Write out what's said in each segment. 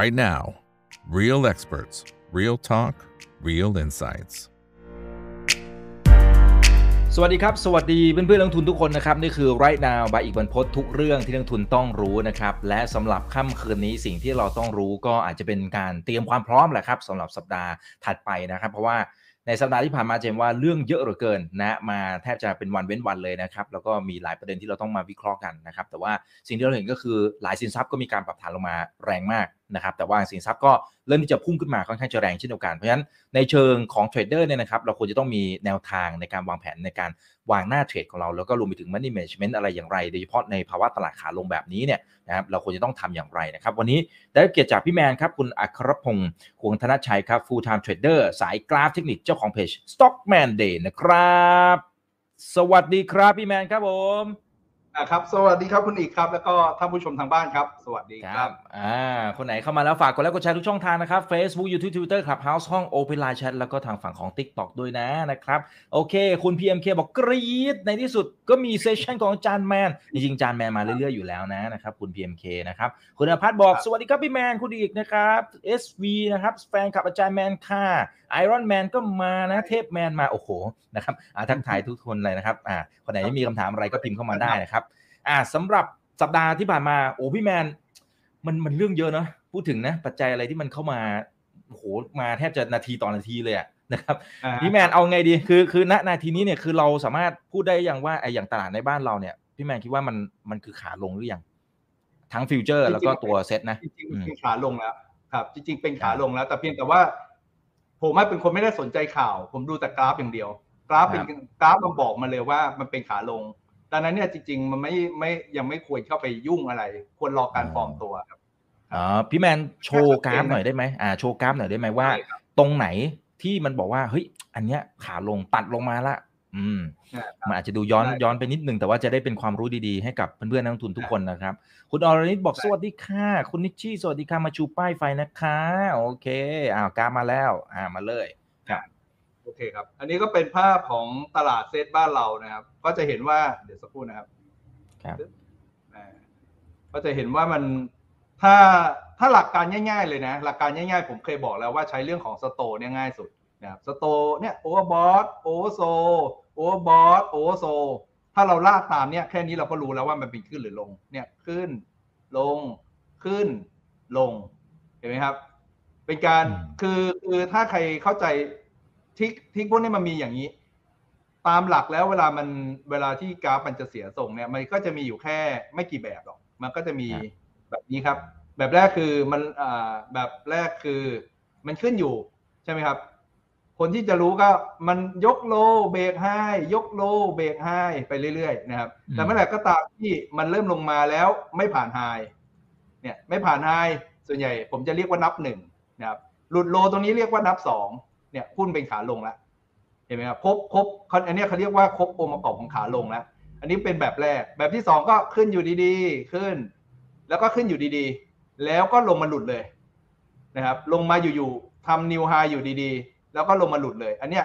right now. Real experts, real talk, real insights. สวัสดีครับ สวัสดีเพื่อนเพื่อนักลงทุนทุกคนนะครับ นี่คือ right now บายอีกบรรพททุกเรื่องที่นักลงทุนต้องรู้นะครับ และสำหรับค่ำคืนนี้สิ่งที่เราต้องรู้ก็อาจจะเป็นการเตรียมความพร้อมแหละครับสำหรับสัปดาห์ถัดไปนะครับ เพราะว่า ในสัปดาห์ที่ผ่านมาเจมว่าเรื่องเยอะเหลือเกินนะมาแทบจะเป็นวันเว้นวันเลยนะครับแล้วก็มีหลายประเด็นที่เราต้องมาวิเคราะห์กันนะครับแต่ว่าสิ่งที่เราเห็นก็คือหลายสินทรัพย์ก็มีการปรับฐานลงมาแรงมากนะครับแต่ว่าสินทรัพย์ก็เริ่มที่จะพุ่งขึ้นมาค่อนข้างจะแรงเช่นเดียวกันเพราะฉะนั้นในเชิงของเทรดเดอร์เนี่ยนะครับเราควรจะต้องมีแนวทางในการวางแผนในการ วางหน้าเทรดของเราแล้วก็รวมไปถึง money management อะไรอย่างไร โดยเฉพาะในภาวะตลาดขาลงแบบนี้เนี่ยนะครับเราควรจะต้องทำอย่างไรนะครับวันนี้ได้เกียรติจากพี่แมนครับคุณอัครพงศ์หวงธนชัยครับ full time trader สายกราฟเทคนิคเจ้าของเพจ Stockman Day นะครับ สวัสดีครับพี่แมนครับผม นะครับ สวัสดีครับคุณอีกครับ แล้วก็ท่านผู้ชมทางบ้านครับ สวัสดีครับ อ่า คนไหนเข้ามาแล้วฝากกดไลค์กดแชร์ทุกช่องทางนะครับ Facebook YouTube Twitter Clubhouse ห้อง Open Line Chat แล้วก็ทางฝั่งของ TikTok ด้วยนะนะครับ โอเค คุณ PMK บอกกรี๊ดในที่สุดก็มีเซสชันของจานแมน จริงๆ จานแมนมาเรื่อยๆ อยู่แล้วนะนะครับ คุณ PMK นะครับ คุณอภัทรบอกบสวัสดีครับพี่แมนคุณอีกนะครับ SV นะครับแฟนคลับอาจารย์แมนค่ะ ไอรอนแมนก็มานะเทพแมนมาโอ้โหนะครับอ่าทักทายทุกคนเลยนะครับอ่าคนไหนที่มีคำถามอะไรก็พิมพ์เข้ามาได้นะครับอ่าสำหรับสัปดาห์ที่ผ่านมาโอ้พี่แมนมันมันเรื่องเยอะเนอะพูดถึงนะปัจจัยอะไรที่มันเข้ามาโอ้โหมาแทบจะนาทีต่อนาทีเลยอะนะครับอ่าพี่แมนเอาไงดีคือคือณนาทีนี้เนี่ยคือเราสามารถพูดได้อย่างว่าไอ้อย่างตลาดในบ้านเราเนี่ยพี่แมนคิดว่ามันมันคือขาลงหรือยังทั้ง futures แล้วก็ตัวเซ็ตนะจริงอืมๆเป็นขาลงแล้วครับ จริง ๆ เป็นขาครับลงแล้ว แต่เพียงแต่ว่า ผมว่าเป็นคนไม่ได้สนใจข่าว ผมดูแต่กราฟอย่างเดียว กราฟเป็นครับกราฟมันบอกมาเลยว่ามันเป็นขาลง ดังนั้นเนี่ยจริง ๆ มันไม่ไม่ยังไม่ควรเข้าไปยุ่งอะไร ควรรอการฟอร์มตัวครับอ๋อพี่แมนโชว์กราฟหน่อยได้ไหมอ่าโชว์กราฟหน่อยได้ไหมว่าใช่ครับตรงไหนที่มันบอกว่าเฮ้ยอันเนี้ยขาลงตัดลงมาละ อืมมันอาจจะดูย้อนได้ย้อนไปนิดหนึ่งแต่ว่าจะได้เป็นความรู้ดีๆให้กับเพื่อนๆนักลงทุนทุกคนนะครับ คุณอรนิตบอกได้สวัสดีค่ะ คุณนิชชี่สวัสดีค่ะมาชูป้ายไฟนะคะ โอเคอ้าวกราฟมาแล้ว อ่ามาเลยโอเคครับ อันนี้ก็เป็นภาพของตลาดเซตบ้านเรานะครับ ก็จะเห็นว่าเดี๋ยวสักครู่นะครับครับอ่าก็จะเห็นว่ามันถ้าถ้าหลักการง่ายๆเลยนะ หลักการง่ายๆ ผมเคยบอกแล้วว่าใช้เรื่องของ Sto เนี่ยง่ายสุดนะครับ Sto เนี่ย overbought oversold overbought oversold ถ้าเราลากตามเนี่ยแค่นี้เราก็รู้แล้วว่ามันเป็นขึ้นหรือลง เนี่ยขึ้น ลง ขึ้น ลง เห็นไหมครับ เป็นการอืมคือคือถ้าใครเข้าใจทิกทิกพวกนี้มันมีอย่างนี้ ตามหลักแล้วเวลามันเวลาที่กราฟมันจะเสียทรงเนี่ย มันก็จะมีอยู่แค่ไม่กี่แบบหรอก มันก็จะมีครับแบบนี้ครับ แบบแรกคือมันอ่าแบบแรกคือมันขึ้นอยู่ใช่ไหมครับ คนที่จะรู้ก็มันยกโลเบรกไฮยกโลเบรกไฮไปเรื่อยๆนะครับอืมแต่เมื่อไหร่ก็ตามที่มันเริ่มลงมาแล้วไม่ผ่านไฮเนี่ยไม่ผ่านไฮส่วนใหญ่ผมจะเรียกว่านับหนึ่งนะครับหลุดโลตรงนี้เรียกว่านับสองเนี่ยหุ้นเป็นขาลงแล้วเห็นไหมครับครบครบเขาอันเนี้ยเขาเรียกว่าครบองค์ประกอบของขาลงแล้วอันนี้เป็นแบบแรก แบบที่สองก็ขึ้นอยู่ดีๆ ขึ้น แล้วก็ขึ้นอยู่ดีๆ แล้วก็ลงมาหลุดเลยนะครับ ลงมาอยู่ๆทำ new high อยู่ดีๆ แล้วก็ลงมาหลุดเลย อันเนี้ย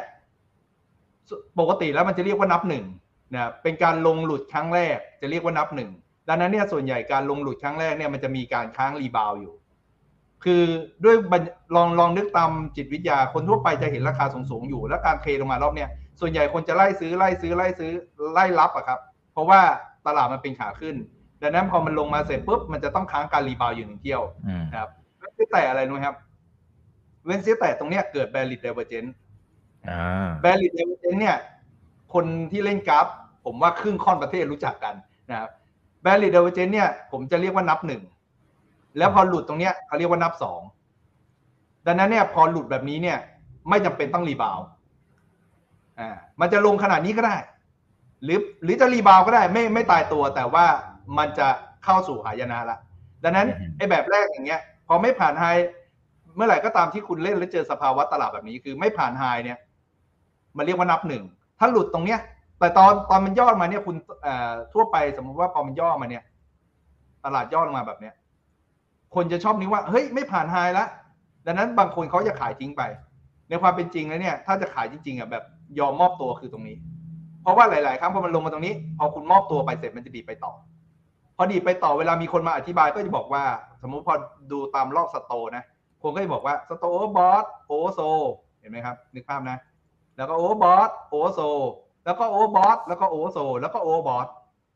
สปกติแล้วมันจะเรียกว่านับหนึ่งนะครับเป็นการลงหลุดครั้งแรก จะเรียกว่านับหนึ่งดังนั้นเนี่ยส่วนใหญ่การลงหลุดครั้งแรกเนี่ยมันจะมีการค้าง rebound อยู่ คือด้วยบรรลองลองนึกตามจิตวิทยาคนทั่วไปจะเห็นราคาสูงๆอยู่ แล้วการเทรดลงมารอบเนี้ยส่วนใหญ่คนจะไล่ซื้อไล่ซื้อไล่ซื้อไล่รับอะครับ เพราะว่าตลาดมันเป็นขาขึ้น ดังนั้นพอมันลงมาเสร็จปุ๊บมันจะต้องค้างการ rebound อยู่หนึ่งเที่ยวอืมนะครับเว้นเสียแต่อะไรรู้ไหมครับ เว้นเสียแต่ตรงเนี้ยเกิด bearish divergence อ่า bearish divergence เนี่ย คนที่เล่นกราฟ ผมว่าครึ่งค่อนประเทศรู้จักกันนะครับ bearish divergence เนี่ย ผมจะเรียกว่านับหนึ่งแล้วพอหลุดตรงเนี้ยเขาเรียกว่านับสองดังนั้นเนี่ยพอหลุดแบบนี้เนี่ย ไม่จำเป็นต้อง rebound อ่ามันจะลงขนาดนี้ก็ได้ หรือหรือจะ rebound ก็ได้ไม่ไม่ตายตัว แต่ว่ามันจะเข้าสู่หายนะละดังนั้นอืมไอ้แบบแรกอย่างเงี้ย พอไม่ผ่าน high เมื่อไหร่ก็ตามที่คุณเล่นแล้วเจอสภาวะตลาดแบบนี้คือไม่ผ่าน high เนี่ยมันเรียกว่านับหนึ่งถ้าหลุดตรงเนี้ย แต่ตอนตอนมันย่อมาเนี่ยคุณทั่วไปสมมติว่าพอมันย่อมาเนี่ย ตลาดย่อลงมาแบบเนี้ยคนจะชอบหนีว่าเฮ้ยไม่ผ่าน high แล้วดังนั้นบางคนเขาจะขายทิ้งไป ในความเป็นจริงแล้วเนี่ย ถ้าจะขายจริงๆอะแบบยอมมอบตัวคือตรงนี้ เพราะว่าหลาย ๆ ครั้งพอมันลงมาตรงนี้ พอคุณมอบตัวไปเสร็จมันจะดีดไปต่อ พอดีดไปต่อเวลามีคนมาอธิบายก็จะบอกว่า สมมุติพอดูตามรอบ Sto นะ ผมก็จะบอกว่าสโตบอสโอโซเห็นไหมครับนึกภาพนะ แล้วก็โอบอสโอโซแล้วก็โอบอสแล้วก็โอโซแล้วก็โอบอส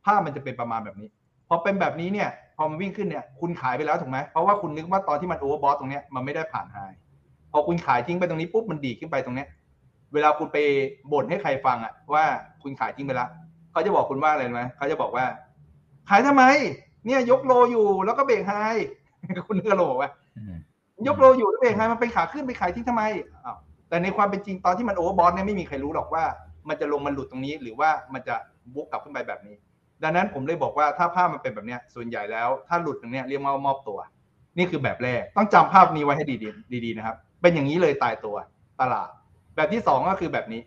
ภาพมันจะเป็นประมาณแบบนี้พอเป็นแบบนี้เนี่ยพอมันวิ่งขึ้นเนี่ยคุณขายไปแล้วถูกไหมเพราะว่าคุณนึกว่าตอนที่มัน overbought ตรงเนี้ยมันไม่ได้ผ่าน highพอคุณขายทิ้งไปตรงนี้ปุ๊บมันดีขึ้นไปตรงเนี้ยเวลาคุณไปบ่นให้ใครฟังอะว่าคุณขายทิ้งไปแล้วเขาจะบอกคุณว่าอะไรไหมเขาจะบอกว่า ขายทำไม เนี่ยยกโลอยู่แล้วก็เบรกไฮคุณนึกอารมณ์บอกว่า ยกโลอยู่แล้วเบรกไฮมันเป็นขาขึ้นไปขายทิ้งทำไมอ้าวแต่ในความเป็นจริงตอนที่มันโอเวอร์บอสเนี่ยไม่มีใครรู้หรอกว่า มันจะลงมันหลุดตรงนี้ หรือว่ามันจะบุกกลับขึ้นไปแบบนี้ ดังนั้นผมเลยบอกว่าถ้าภาพมันเป็นแบบเนี้ยส่วนใหญ่แล้วถ้าหลุดตรงเนี้ยเรียกว่ามอบตัว นี่คือแบบแรกต้องจำภาพนี้ไว้ให้ดีๆดีๆนะครับ เป็นอย่างนี้เลยตายตัวตลาด แบบที่สองก็คือแบบนี้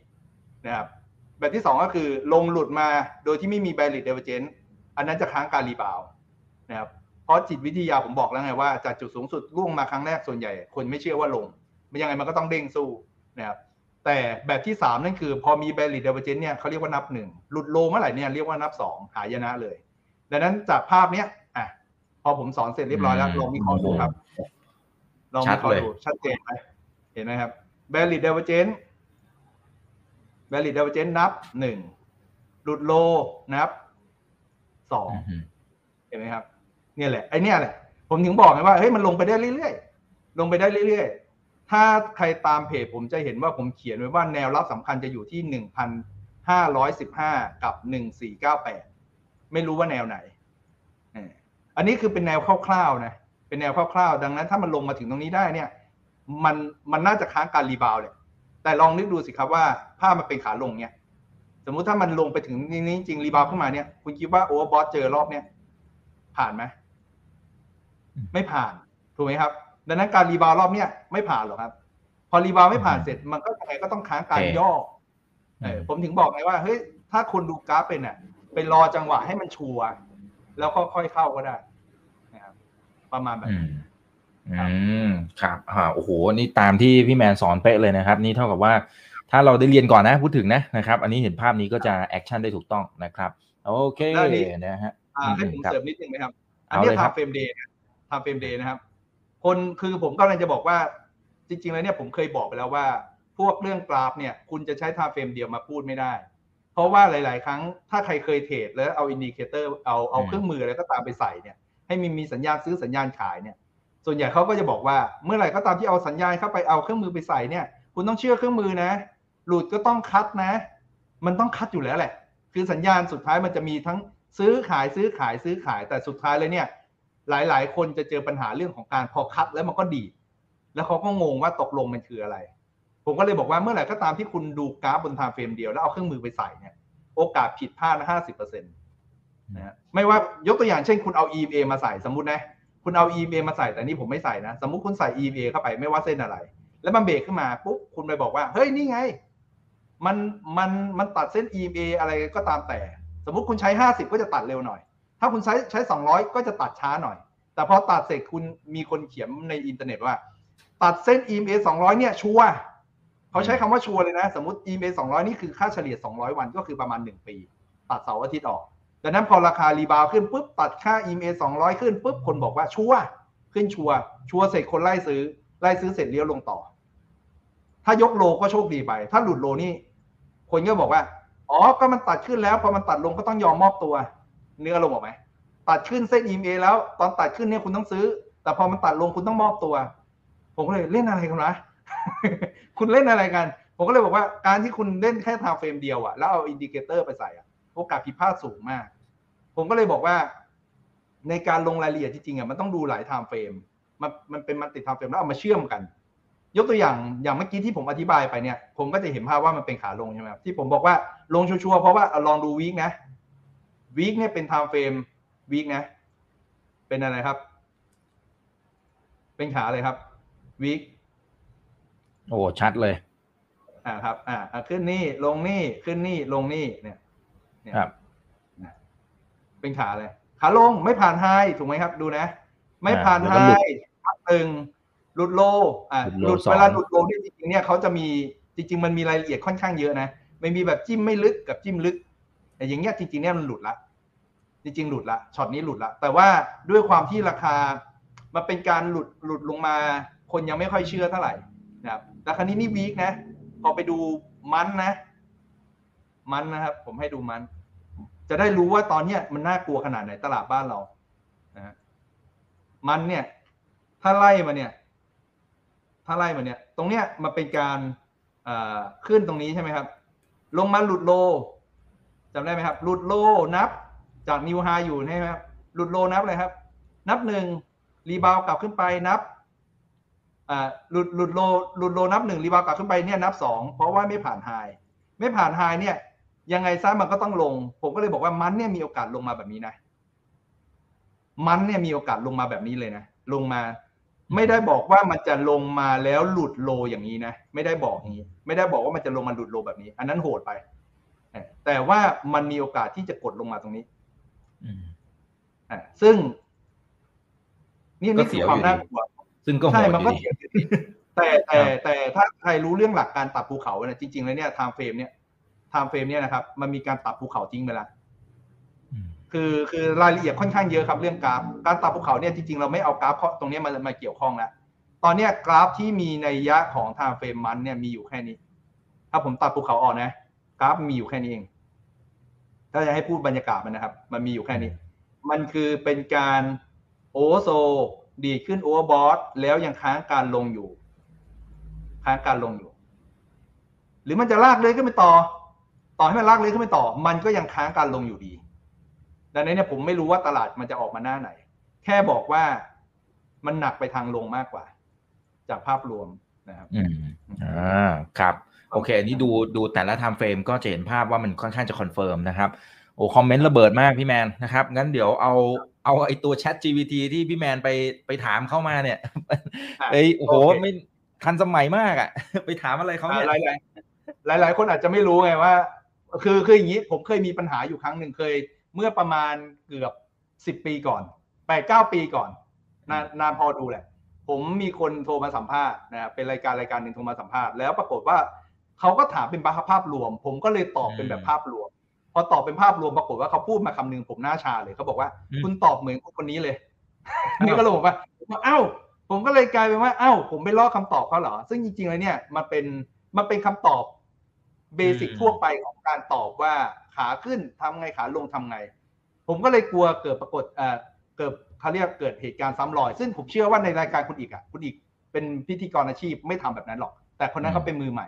นะครับแบบที่สองก็คือลงหลุดมาโดยที่ไม่มี bearish divergence อันนั้นจะค้างการ rebound นะครับ เพราะจิตวิทยาผมบอกแล้วไงว่าจากจุดสูงสุดร่วงมาครั้งแรกส่วนใหญ่ คนไม่เชื่อว่าลงมันยังไงมันก็ต้องเด้งสู้นะครับแต่แบบที่สามนั่นคือ พอมี bearish divergence เนี่ยเขาเรียกว่านับหนึ่งหลุด low เมื่อไหร่เนี่ยเรียกว่านับสองหายนะเลย ดังนั้นจากภาพเนี้ยอะพอผมสอนเสร็จเรียบร้อยแล้วลองมีข้อดูครับลองมีข้อดูชัดเจนไหมเห็นไหมครับแบริดเดเวอร์เจนแบริดเดเวอร์เจนนับหนึ่งหลุดโลนับสองอืมเห็นไหมครับ เนี่ยแหละไอเนี่ยแหละผมถึงบอกไงว่าเฮ้ยมันลงไปได้เรื่อยๆลงไปได้เรื่อยๆ ถ้าใครตามเพจผมจะเห็นว่าผมเขียนไว้ว่าแนวรับสำคัญจะอยู่ที่หนึ่งพันห้าร้อยสิบห้ากับหนึ่งสี่เก้าแปดไม่รู้ว่าแนวไหนเอออันนี้คือเป็นแนวคร่าวๆนะเป็นแนวคร่าวๆ ดังนั้นถ้ามันลงมาถึงตรงนี้ได้เนี่ย มันมันน่าจะค้างการ rebound เลยแต่ลองนึกดูสิครับว่าภาพมันเป็นขาลงเนี่ย สมมุติถ้ามันลงไปถึงนี้จริง rebound ขึ้นมาเนี่ย คุณคิดว่า overbought เจอรอบเนี้ยผ่านไหม ไม่ผ่านถูกไหมครับ ดังนั้นการ rebound รอบเนี้ยไม่ผ่านหรอกครับ พอ rebound ไม่ผ่านเสร็จมันก็ยังไงก็ต้องค้างการย่อเออผมถึงบอกไงว่าเฮ้ยถ้าคนดูกราฟเป็นอะไปรอจังหวะให้มันชัวร์แล้วก็ค่อยเข้าก็ได้นะครับประมาณแบบอืมนี้อืมครับอ่าโอ้โหนี่ตามที่พี่แมนสอนเป๊ะเลยนะครับ นี่เท่ากับว่า ถ้าเราได้เรียนก่อนนะพูดถึงนะนะครับ อันนี้เห็นภาพนี้ก็จะ action ได้ถูกต้องนะครับ โอเคแล้วนี่นะฮะอ่าให้ผมครับเสริมนิดนึงนะครับ อันเอานี้เลยครับ time frame day time frame day นะครับ คนคือผมกำลังจะบอกว่า จริง ๆ แล้วเนี่ยผมเคยบอกไปแล้วว่า พวกเรื่องกราฟเนี่ย คุณจะใช้ time frame เดียวมาพูดไม่ได้ เพราะว่าหลาย ๆ ครั้งถ้าใครเคยเทรดแล้วเอา indicator เอาเอาเครื่องมืออะไรก็ตามไปใส่เนี่ย ให้มีมีสัญญาณซื้อสัญญาณขายเนี่ย ส่วนใหญ่เขาก็จะบอกว่าเมื่อไหร่ก็ตามที่เอาสัญญาณเข้าไปเอาเครื่องมือไปใส่เนี่ย คุณต้องเชื่อเครื่องมือนะ หลุดก็ต้อง cut นะ มันต้อง cut อยู่แล้วแหละ คือสัญญาณสุดท้ายมันจะมีทั้งซื้อขายซื้อขายซื้อขายแต่สุดท้ายเลยเนี่ย หลายๆ คนจะเจอปัญหาเรื่องของการพอ cut แล้วมันก็ดีดแล้วเขาก็งงว่าตกลงมันคืออะไร ผมก็เลยบอกว่าเมื่อไหร่ก็ตามที่คุณดูกราฟบน time frame เดียวแล้วเอาเครื่องมือไปใส่เนี่ยโอกาสผิดพลาดห้าสิบเปอร์เซ็นต์นะฮะไม่ว่ายกตัวอย่างเช่น คุณเอา EMA มาใส่สมมตินะ คุณเอา EMA มาใส่แต่นี่ผมไม่ใส่นะ สมมุติคุณใส่ EMA เข้าไปไม่ว่าเส้นอะไร แล้วมันเบรกขึ้นมาปุ๊บคุณไปบอกว่า เฮ้ยนี่ไง มันมันมันตัดเส้น EMA อะไรก็ตามแต่ สมมุติคุณใช้50ก็จะตัดเร็วหน่อย ถ้าคุณใช้ใช้ 200 ก็จะตัดช้าหน่อย แต่พอตัดเสร็จคุณมีคนเขียนในอินเทอร์เน็ตว่า ตัดเส้น EMA 200 เนี่ยชัวร์เขาใช้คำว่าชัวร์เลยนะ สมมติ EMA 200 นี่คือค่าเฉลี่ย 200 วันก็คือประมาณ 1 ปี ตัดเสาร์อาทิตย์ออกดังนั้นพอราคา rebound ขึ้นปุ๊บตัดค่า EMA 200 ขึ้นปุ๊บคนบอกว่าชัวร์ขึ้นชัวร์ชัวร์เสร็จคนไล่ซื้อไล่ซื้อเสร็จเลี้ยวลงต่อ ถ้ายก low ก็โชคดีไป ถ้าหลุด low นี่คนก็บอกว่า อ๋อ ก็มันตัดขึ้นแล้ว พอมันตัดลงก็ต้องยอมมอบตัว เนื้อลงบอกไหม ตัดขึ้นเส้น EMA แล้วตอนตัดขึ้นเนี่ยคุณต้องซื้อ แต่พอมันตัดลงคุณต้องมอบตัว ผมก็เลยเล่นอะไรกันวะคุณเล่นอะไรกัน ผมก็เลยบอกว่าการที่คุณเล่นแค่ time frame เดียวอะแล้วเอา indicator ไปใส่อะโอกาสผิดพลาดสูงมาก ผมก็เลยบอกว่า ในการลงรายละเอียดจริงๆอะมันต้องดูหลาย time frame มันมันเป็นมันติด time frame แล้วเอามาเชื่อมกัน ยกตัวอย่างอย่างเมื่อกี้ที่ผมอธิบายไปเนี่ย ผมก็จะเห็นภาพว่ามันเป็นขาลงใช่ไหมครับที่ผมบอกว่าลงชัวร์ๆเพราะว่าลองดู week นะ week เนี่ยเป็น time frame week นะ เป็นอะไรครับ เป็นขาอะไรครับ weekโอ้ชัดเลย อ่าครับ อ่าอ่าขึ้นนี่ลงนี่ขึ้นนี่ลงนี่เนี่ยเนี่ยครับเป็นขาเลยขาลงไม่ผ่านไฮถูกไหมครับ ดูนะ ไม่ผ่านอ่าไฮแล้วก็หลุดพักหนึ่งหลุดโล อ่าหหลุลุดดโลสองเวลาหลุดโลนี่จริงๆเนี่ยเขาจะมีจริง ๆ มันมีรายละเอียดค่อนข้างเยอะนะไม่มีแบบจิ้มไม่ลึกกับจิ้มลึก แต่อย่างเงี้ยจริงๆเนี่ยมันหลุดละ จริงๆหลุดละช็อตนี้หลุดละแต่ว่าด้วยความที่ราคามันเป็นการหลุดหลุดลงมา คนยังไม่ค่อยเชื่อเท่าไหร่นะครับแต่ครั้นี้นี่วีคนะ พอไปดูมันนะ มันนะครับ ผมให้ดูมัน จะได้รู้ว่าตอนเนี้ยมันน่ากลัวขนาดไหนตลาดบ้านเรานะมันเนี่ย ถ้าไล่มาเนี่ย ถ้าไล่มาเนี่ย ตรงเนี้ยมันเป็นการขึ้นตรงนี้ใช่ไหมครับ ลงมาหลุดโลจำได้ไหมครับ หลุดโลนับ จากนิวไฮอยู่ใช่ไหมครับหลุดโลนับเลยครับ นับหนึ่งรีบาวกลับขึ้นไปนับหลุดหลุดโลหลุดโลนับหนึ่งรีบาวกลับขึ้นไปเนี่ยนับสองเพราะว่าไม่ผ่านไฮไม่ผ่านไฮเนี่ยยังไงซะมันก็ต้องลง ผมก็เลยบอกว่ามันเนี่ยมีโอกาสลงมาแบบนี้นะ มันเนี่ยมีโอกาสลงมาแบบนี้เลยนะลงมา ไม่ได้บอกว่ามันจะลงมาแล้วหลุดโลอย่างนี้นะไม่ได้บอกอย่างนี้ ไม่ได้บอกว่ามันจะลงมาหลุดโลแบบนี้ อันนั้นโหดไป แต่ว่ามันมีโอกาสที่จะกดลงมาตรงนี้ อ่าซึ่ง นี่นี่คือความน่ากลัวซึ่งก็ใช่มันก็เสียแต่แต่แต่ถ้าใครรู้เรื่องหลักการตัดภูเขาเนี่ยจริงๆแล้วเนี่ย time frame เนี่ย time frame เนี่ยนะครับ มันมีการตัดภูเขาทิ้งไปแล้วคือคือรายละเอียดค่อนข้างเยอะครับเรื่องกราฟ การตัดภูเขาเนี่ยจริงๆเราไม่เอากราฟตรงนี้มามาเกี่ยวข้องแล้วตอนเนี้ยกราฟที่มีนัยยะของ time frame มันเนี่ยมีอยู่แค่นี้ ถ้าผมตัดภูเขาออกนะ กราฟมีอยู่แค่นี้เอง ถ้าจะให้พูดบรรยากาศมันนะครับ มันมีอยู่แค่นี้ มันคือเป็นการ oversold ดีดขึ้น overbought แล้วยังค้างการลงอยู่ ค้างการลงอยู่ หรือมันจะลากเลยขึ้นไปต่อ ต่อให้มันลากเลยขึ้นไปต่อ มันก็ยังค้างการลงอยู่ดี ดังนั้นเนี่ยผมไม่รู้ว่าตลาดมันจะออกมาหน้าไหน แค่บอกว่ามันหนักไปทางลงมากกว่า จากภาพรวมนะครับ อืมอ่าครับ โอเคอันนี้ดูดูแต่ละ time frame ก็จะเห็นภาพว่ามันค่อนข้างจะ confirm นะครับโอ้คอมเมนต์ระเบิดมากพี่แมนนะครับ งั้นเดี๋ยวเอาเอาไอตัว Chat GPT ที่พี่แมนไปไปถามเข้ามาเนี่ยเอ้ยโอ้โหไม่ทันสมัยมากอะ ไปถามอะไรเขาเนี่ยหลายหลายหลายคนอาจจะไม่รู้ไงว่า คือคืออย่างนี้ผมเคยมีปัญหาอยู่ครั้งหนึ่งเคย เมื่อประมาณเกือบสิบปีก่อนแปดเก้าปีก่อน นานนานพอดูแหละ ผมมีคนโทรมาสัมภาษณ์นะครับเป็นรายการรายการหนึ่งโทรมาสัมภาษณ์แล้วปรากฏว่า เขาก็ถามเป็นภาพรวม ผมก็เลยตอบเป็นแบบภาพรวม พอตอบเป็นภาพรวมปรากฏว่าเขาพูดมาคำนึงผมหน้าชาเลยเขาบอกว่า คุณตอบเหมือนคนนี้เลยนี่ก็เลยบอกว่าเอ้า ผมก็เลยกลายเป็นว่าเอ้า ผมไปลอกคาตอบเขาเหรอ ซึ่งจริงๆแล้วเนี่ยมันเป็นมันเป็นคำตอบเบสิกทั่วไปของการตอบว่าขาขึ้นทำไงขาลงทำไง ผมก็เลยกลัวเกิดปรากฏเอ่อเกิดเขาเรียกเกิดเหตุการณ์ซ้ำรอย ซึ่งผมเชื่อว่าในรายการคุณอีกอะคุณอีกเป็นพิธีกรอาชีพไม่ทำแบบนั้นหรอก แต่คนนั้นเขาเป็นมือใหม่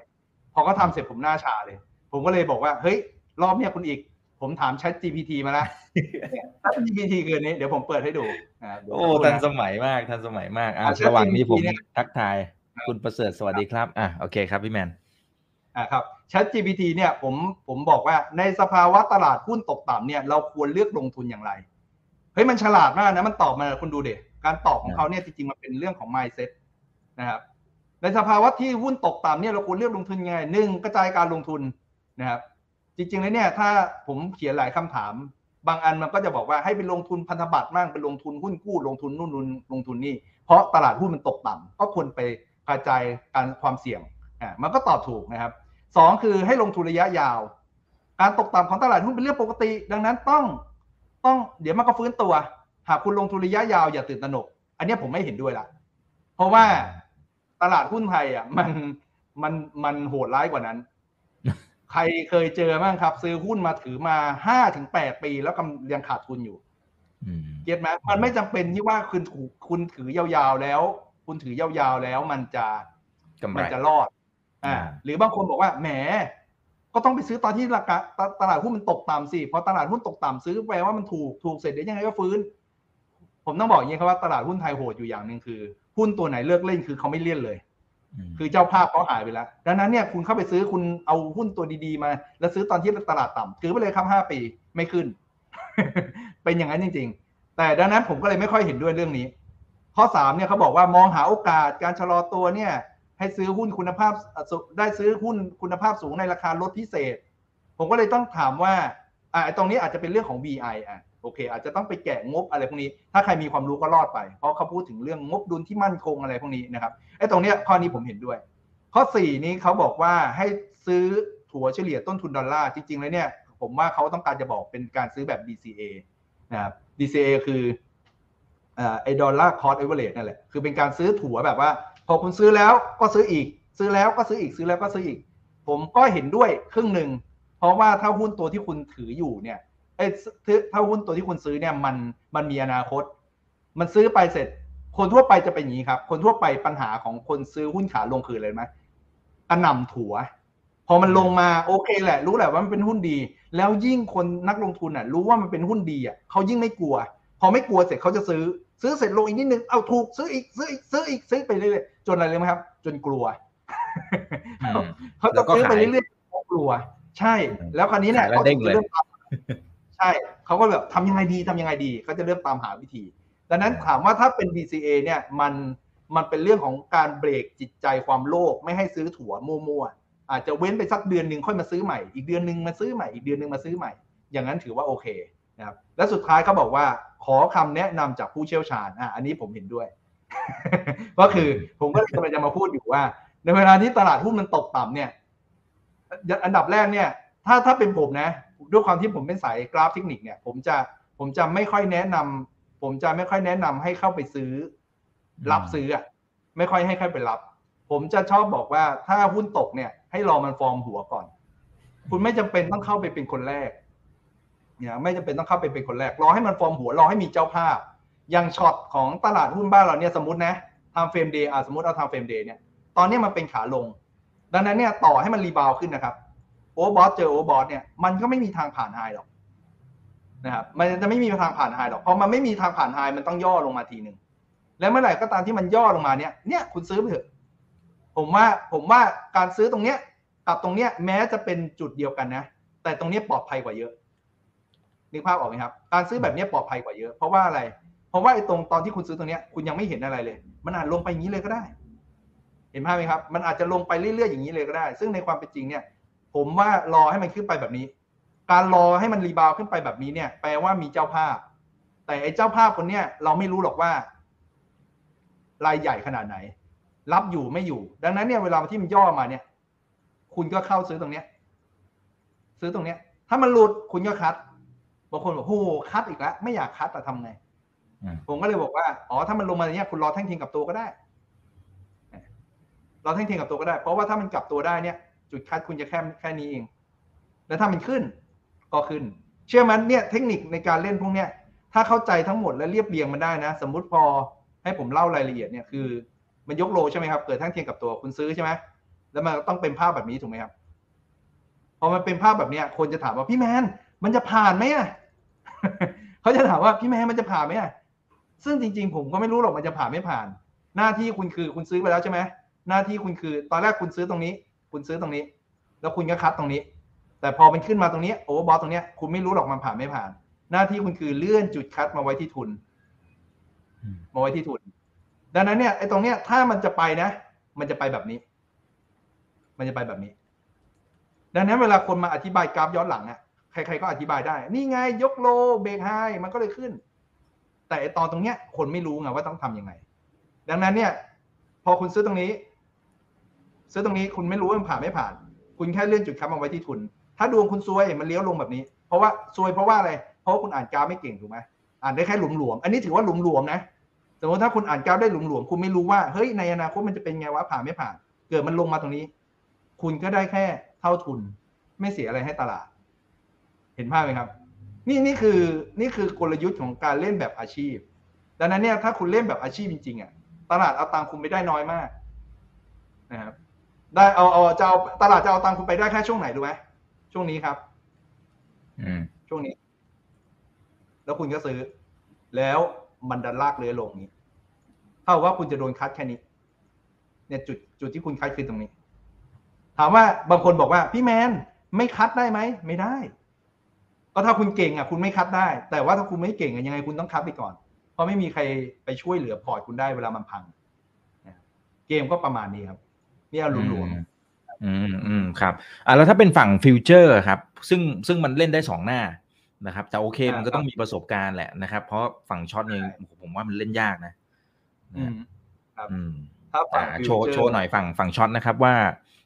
พอเขาทาเสร็จผมหน้าชาเลย ผมก็เลยบอกว่าเฮ้ยรอบเนี้ยคุณอีก ผมถาม Chat GPT มาแล้ว Chat GPT เกินนี้เดี๋ยวผมเปิดให้ดูโอ้ทันสมัยมากทันสมัยมากอ่าระหว่างนี้ผมทักทายคุณประเสริฐสวัสดีครับอะโอเคครับพี่แมนอ่าครับ Chat GPT เนี่ยผมผมบอกว่าในสภาวะตลาดหุ้นตกต่ำเนี่ยเราควรเลือกลงทุนอย่างไรเฮ้ยมันฉลาดมากนะมันตอบมาคุณดูเด็การตอบของเขาเนี่ยจริงๆมันเป็นเรื่องของ mindset นะครับ ในสภาวะที่หุ้นตกต่ำเนี่ยเราควรเลือกลงทุนยังไงหนึ่งกระจายการลงทุนนะครับ จริงๆแล้วเนี่ยถ้าผมเขียนหลายคำถาม บางอันมันก็จะบอกว่าให้ไปลงทุนพันธบัตรมั่งไปลงทุนหุ้นกู้ลงทุนนู่นลงทุนนี่เพราะตลาดหุ้นมันตกต่ำก็ควรไปกระจายการความเสี่ยงอ่ามันก็ตอบถูกนะครับสองคือให้ลงทุนระยะยาว การตกต่ำของตลาดหุ้นเป็นเรื่องปกติ ดังนั้นต้องต้องเดี๋ยวมันก็ฟื้นตัว หากคุณลงทุนระยะยาวอย่าตื่นตระหนก อันนี้ผมไม่เห็นด้วยละเพราะว่า ตลาดหุ้นไทยอะมันมันมันโหดร้ายกว่านั้น ใครเคยเจอบ้างครับ ซื้อหุ้นมาถือมาห้าถึงแปดปีแล้วกำยังขาดทุนอยู่เก็ตไหมมันไม่จำเป็นที่ว่าคุณถูกคุณถือยาวๆแล้ว คุณถือยาวๆแล้วมันจะมันจะรอด อ่า หรือบางคนบอกว่าแหม ก็ต้องไปซื้อตอนที่ราคาตลาดหุ้นมันตกต่ำสิพอตลาดหุ้นตกต่ำซื้อแปลว่ามันถูกถูกเสร็จเดี๋ยวยังไงก็ฟื้น ผมต้องบอกอย่างนี้ครับว่าตลาดหุ้นไทยโหดอยู่อย่างหนึ่งคือ หุ้นตัวไหนเลิกเล่นคือเขาไม่เล่นเลย คือเจ้าภาพเขาหายไปแล้ว ดังนั้นเนี่ยคุณเข้าไปซื้อคุณเอาหุ้นตัวดีๆมา แล้วซื้อตอนที่ตลาดต่ำถือไปเลยครับห้าปีไม่ขึ้น เป็นอย่างนั้นจริง ๆ แต่ดังนั้นผมก็เลยไม่ค่อยเห็นด้วยเรื่องนี้ ข้อสามเนี่ยเขาบอกว่ามองหาโอกาสการชะลอตัวเนี่ย ให้ซื้อหุ้นคุณภาพได้ซื้อหุ้นคุณภาพสูงในราคาลดพิเศษ ผมก็เลยต้องถามว่าอ่าตรงนี้อาจจะเป็นเรื่องของ VI อะ โอเค อาจจะต้องไปแกะงบอะไรพวกนี้ ถ้าใครมีความรู้ก็รอดไป เพราะเขาพูดถึงเรื่องงบดุลที่มั่นคงอะไรพวกนี้นะครับไอ้ตรงเนี้ยข้อนี้ผมเห็นด้วย ข้อสี่นี้เขาบอกว่าให้ซื้อถัวเฉลี่ยต้นทุนดอลลาร์จริงๆแล้วเนี่ยผมว่าเขาต้องการจะบอกเป็นการซื้อแบบ DCA นะครับ DCA คือไอ้ dollar cost average นั่นแหละคือเป็นการซื้อถัวแบบว่า พอคุณซื้อแล้วก็ซื้ออีก ซื้อแล้วก็ซื้ออีกซื้อแล้วก็ซื้ออีก ผมก็เห็นด้วยครึ่งหนึ่งเพราะว่าถ้าหุ้นตัวที่คุณถืออยู่เนี่ย เอ้ถ้าหุ้นตัวที่คุณซื้อเนี่ยมันมันมีอนาคต มันซื้อไปเสร็จ คนทั่วไปจะเป็นอย่างนี้ครับ คนทั่วไปปัญหาของคนซื้อหุ้นขาลงคืออะไรไหมกระหน่ำถั่วพอมันลงมาโอเคแหละ รู้แหละว่ามันเป็นหุ้นดี แล้วยิ่งคนนักลงทุนอะ รู้ว่ามันเป็นหุ้นดีอะเขายิ่งไม่กลัว พอไม่กลัวเสร็จเขาจะซื้อ ซื้อเสร็จลงอีกนิดนึงเอาถูกซื้ออีกซื้ออีกซื้ออีกซื้อไปเรื่อยๆจนอะไรเลยไหมครับ จนกลัวเขาจะซื้อไปเรื่อยๆเขากลัว ใช่ แล้วคราวนี้เนี่ยเขาจะเริ่ม ใช่เขาก็แบบทำยังไงดีทำยังไงดีเขาจะเริ่มตามหาวิธี ดังนั้นถามว่าถ้าเป็น DCA เนี่ยมันมันเป็นเรื่องของการเบรกจิตใจความโลภไม่ให้ซื้อถั่วมั่วๆอาจจะเว้นไปสักเดือนหนึ่งค่อยมาซื้อใหม่อีกเดือนหนึ่งมาซื้อใหม่อีกเดือนหนึ่งมาซื้อใหม่ อย่างนั้นถือว่าโอเคนะครับและสุดท้ายเขาบอกว่าขอคำแนะนำจากผู้เชี่ยวชาญอะอันนี้ผมเห็นด้วย ก็คือผมก็กำลังจะมาพูดอยู่ว่า ในเวลาที่ตลาดหุ้นมันตกต่ำเนี่ย อันดับแรกเนี่ย ถ้าถ้าเป็นผมนะ ด้วยความที่ผมเป็นสายกราฟเทคนิคเนี่ย ผมจะผมจะไม่ค่อยแนะนำผมจะไม่ค่อยแนะนำให้เข้าไปซื้อ รับซื้ออะไม่ค่อยให้ใครไปรับ ผมจะชอบบอกว่าถ้าหุ้นตกเนี่ย ให้รอมันฟอร์มหัวก่อน คุณไม่จำเป็นต้องเข้าไปเป็นคนแรกเนี่ยไม่จำเป็นต้องเข้าไปเป็นคนแรก รอให้มันฟอร์มหัวรอให้มีเจ้าภาพ อย่างช็อตของตลาดหุ้นบ้านเราเนี่ยสมมตินะ time frame day อะสมมติเอา time frame day เนี่ยตอนนี้มันเป็นขาลง ดังนั้นเนี่ยต่อให้มัน rebound ขึ้นนะครับ overbought เจอ overbought เนี่ยมันก็ไม่มีทางผ่าน high หรอกนะครับมันจะไม่มีทางผ่าน high หรอกเพราะมันไม่มีทางผ่าน high มันต้องย่อลงมาทีหนึ่งแล้วเมื่อไหร่ก็ตามที่มันย่อลงมาเนี่ยเนี่ยคุณซื้อไปเถอะผมว่าผมว่าการซื้อตรงเนี้ยกับตรงเนี้ยแม้จะเป็นจุดเดียวกันนะ แต่ตรงเนี้ยปลอดภัยกว่าเยอะนึกภาพออกไหมครับ การซื้อแบบนี้ปลอดภัยกว่าเยอะ เพราะว่าอะไร เพราะว่าไอ้ตรงตอนที่คุณซื้อตรงเนี้ยคุณยังไม่เห็นอะไรเลย มันอาจลงไปอย่างนี้เลยก็ได้ เห็นภาพไหมครับ มันอาจจะลงไปเรื่อยๆอย่างนี้เลยก็ได้ ซึ่งในความเป็นจริงเนี่ย ผมว่ารอให้มันขึ้นไปแบบนี้ การรอให้มันรีบาวขึ้นไปแบบนี้เนี่ย แปลว่ามีเจ้าภาพ แต่ไอ้เจ้าภาพคนเนี้ยเราไม่รู้หรอกว่ารายใหญ่ขนาดไหน รับอยู่ไม่อยู่ ดังนั้นเนี่ยเวลาที่มันย่อมาเนี่ย คุณก็เข้าซื้อตรงเนี้ย ซื้อตรงเนี้ย ถ้ามันหลุดคุณก็คัดบางคนบอกโอ้คัดอีกแล้วไม่อยากคัดแต่ทำไงผมก็เลยบอกว่าอ๋อถ้ามันลงมาอย่างเงี้ยคุณรอแท่งเทียงกับตัวก็ได้รอแท่งเทียงกับตัวก็ได้ เพราะว่าถ้ามันกลับตัวได้เนี่ย จุดคัดคุณจะแค่แค่นี้เอง แล้วถ้ามันขึ้น ก็ขึ้น เชื่อมันเนี่ยเทคนิคในการเล่นพวกเนี้ย ถ้าเข้าใจทั้งหมดและเรียบเรียงมันได้นะ สมมุติพอให้ผมเล่ารายละเอียดเนี่ยคือ มันยกโลใช่ไหมครับ เกิดทั้งเทียงกับตัวคุณซื้อใช่ไหมแล้วมันต้องเป็นภาพแบบนี้ถูกไหมครับ พอมันเป็นภาพแบบเนี้ย คนจะถามว่าพี่แมนมันจะผ่านไหมอะเขาจะถามว่าพี่แมนมันจะผ่านไหมอะซึ่งจริง ๆ ผมก็ไม่รู้หรอกมันจะผ่านไม่ผ่าน หน้าที่คุณคือคุณซื้อไปแล้วใช่ไหมหน้าที่คุณคือ ตอนแรกคุณซื้อตรงนี้ คุณซื้อตรงนี้ แล้วคุณก็คัดตรงนี้ แต่พอมันขึ้นมาตรงนี้โอเวอร์บอสตรงนี้คุณไม่รู้หรอกมันผ่านไม่ผ่าน หน้าที่คุณคือเลื่อนจุดคัดมาไว้ที่ทุน มาไว้ที่ทุน ดังนั้นเนี่ยไอ้ตรงเนี้ยถ้ามันจะไปนะ มันจะไปแบบนี้ มันจะไปแบบนี้ ดังนั้นเวลาคนมาอธิบายกราฟย้อนหลังอะใครๆก็อธิบายได้ นี่ไงยกโลเบรกไฮมันก็เลยขึ้น แต่ไอตอนตรงเนี้ยคนไม่รู้ไงว่าต้องทํำยังไง ดังนั้นเนี่ย พอคุณซื้อตรงนี้ ซื้อตรงนี้คุณไม่รู้ว่ามันผ่านไม่ผ่าน คุณแค่เลื่อนจุดคัดมาไว้ที่ทุน ถ้าดวงคุณซวยมันเลี้ยวลงแบบนี้ เพราะว่าซวยเพราะว่าอะไร เพราะว่าคุณอ่านกราฟไม่เก่งถูกไหมอ่านได้แค่หลวมๆอันนี้ถือว่าหลวมๆนะ สมมติถ้าคุณอ่านกราฟได้หลวมๆคุณไม่รู้ว่าเฮ้ยในอนาคตมันจะเป็นไงวะผ่านไม่ผ่าน เกิดมันลงมาตรงนี้ คุณก็ได้แค่เท่าทุน ไม่เสียอะไรให้ตลาด เห็นภาพไหมครับ นี่นี่คือนี่คือกลยุทธ์ของการเล่นแบบอาชีพ ดังนั้นเนี่ยถ้าคุณเล่นแบบอาชีพจริงๆอะตลาดเอาตังคุณไปได้น้อยมากนะครับ ได้เอาเอาจะเอาตลาดจะเอาตังคุณไปได้แค่ช่วงไหนรู้ไหมช่วงนี้ครับ อืมช่วงนี้ แล้วคุณก็ซื้อ แล้วมันดันลากเรือลงนี้เท่ากับว่าคุณจะโดน cut แค่นี้ เนี่ยจุดจุดที่คุณ cut คือตรงนี้ ถามว่าบางคนบอกว่า พี่แมนไม่ cut ได้ไหมไม่ได้ก็ถ้าคุณเก่งอะคุณไม่ cut ได้ แต่ว่าถ้าคุณไม่เก่งอะยังไงคุณต้อง cut ไปก่อน เพราะไม่มีใครไปช่วยเหลือพอร์ตคุณได้เวลามันพังเกมก็ประมาณนี้ครับ นี่เอาหลวมอืมอืมครับอ่าแล้วถ้าเป็นฝั่ง future ครับ ซึ่งซึ่งมันเล่นได้สองหน้านะครับ แต่โอเคมันก็ต้องมีประสบการณ์แหละนะครับ เพราะฝั่ง short เนี่ยผมว่ามันเล่นยากนะอืมครับอืมถ้าฝั่งอ่าโชว์ future โชว์หน่อยฝั่งฝั่ง short นะครับว่า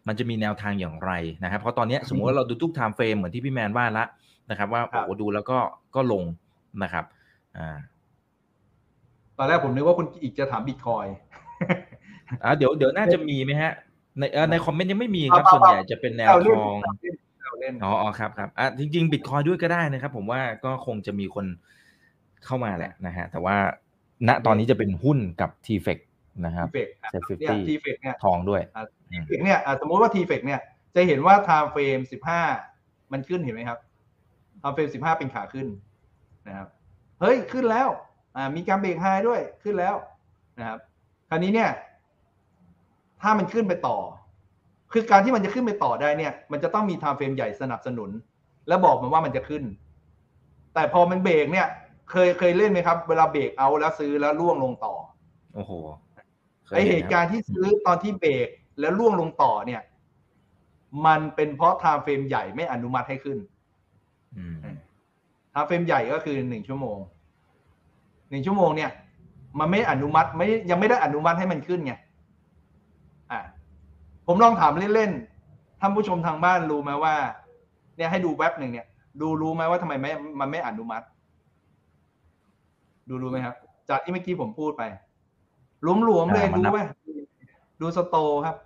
มันจะมีแนวทางอย่างไรนะครับ เพราะตอนเนี้ยสมมติว่าเราดูทุก time frame เหมือนที่พี่แมนว่าละนะครับ ว่าครับโอ้โหดูแล้วก็ก็ลงนะครับ อ่า ตอนแรกผมนึกว่าคุณอีกจะถามบิตคอยน์อ่าเดี๋ยวเดี๋ยวน่าจะมีไหมฮะ ในเอ่อในคอมเมนต์ยังไม่มีครับเปล่าส่วนใหญ่จะเป็นแนวเราทเล่นองเราเล่นอ๋ออ๋อครับครับอะจริง ๆ บิตคอยน์ด้วยก็ได้นะครับ ผมว่าก็คงจะมีคนเข้ามาแหละนะฮะ แต่ว่าณตอนนี้จะเป็นหุ้นกับ t f e c นะครับทีเฟกเซ็ตเนี่ย50ทีเฟกเนี่ยทองด้วย TFEX เนี่ยอะสมมติว่า TFEX เนี่ยจะเห็นว่า time frame 15มันขึ้นเห็นไหมครับ time frame 15เป็นขาขึ้นนะครับ เฮ้ยขึ้นแล้ว อ่ามีการ break high ด้วยขึ้นแล้วนะครับ คราวนี้เนี่ย ถ้ามันขึ้นไปต่อ คือการที่มันจะขึ้นไปต่อได้เนี่ย มันจะต้องมี time frame ใหญ่สนับสนุน และบอกมันว่ามันจะขึ้น แต่พอมันเบรกเนี่ย เคยเคยเล่นไหมครับ เวลา breakout แล้วซื้อแล้วร่วงลงต่อ โอ้โหเคยไอ้เหตุการณ์ที่ซื้อตอนที่เบรกแล้วร่วงลงต่อเนี่ย มันเป็นเพราะ time frame ใหญ่ไม่อนุมัติให้ขึ้นอืม time frame ใหญ่ก็คือหนึ่งชั่วโมงหนึ่งชั่วโมงเนี่ย มันไม่อนุมัติไม่ยังไม่ได้อนุมัติให้มันขึ้นไงอะ ผมลองถามเล่นๆท่านผู้ชมทางบ้านรู้ไหมว่า เนี่ยให้ดูแว็บหนึ่งเนี่ย ดูรู้ไหมว่าทำไมไม่มันไม่อนุมัติ ดูรู้ไหมครับ จากที่เมื่อกี้ผมพูดไปหลวมๆเลยดูไหมดูสโตครับ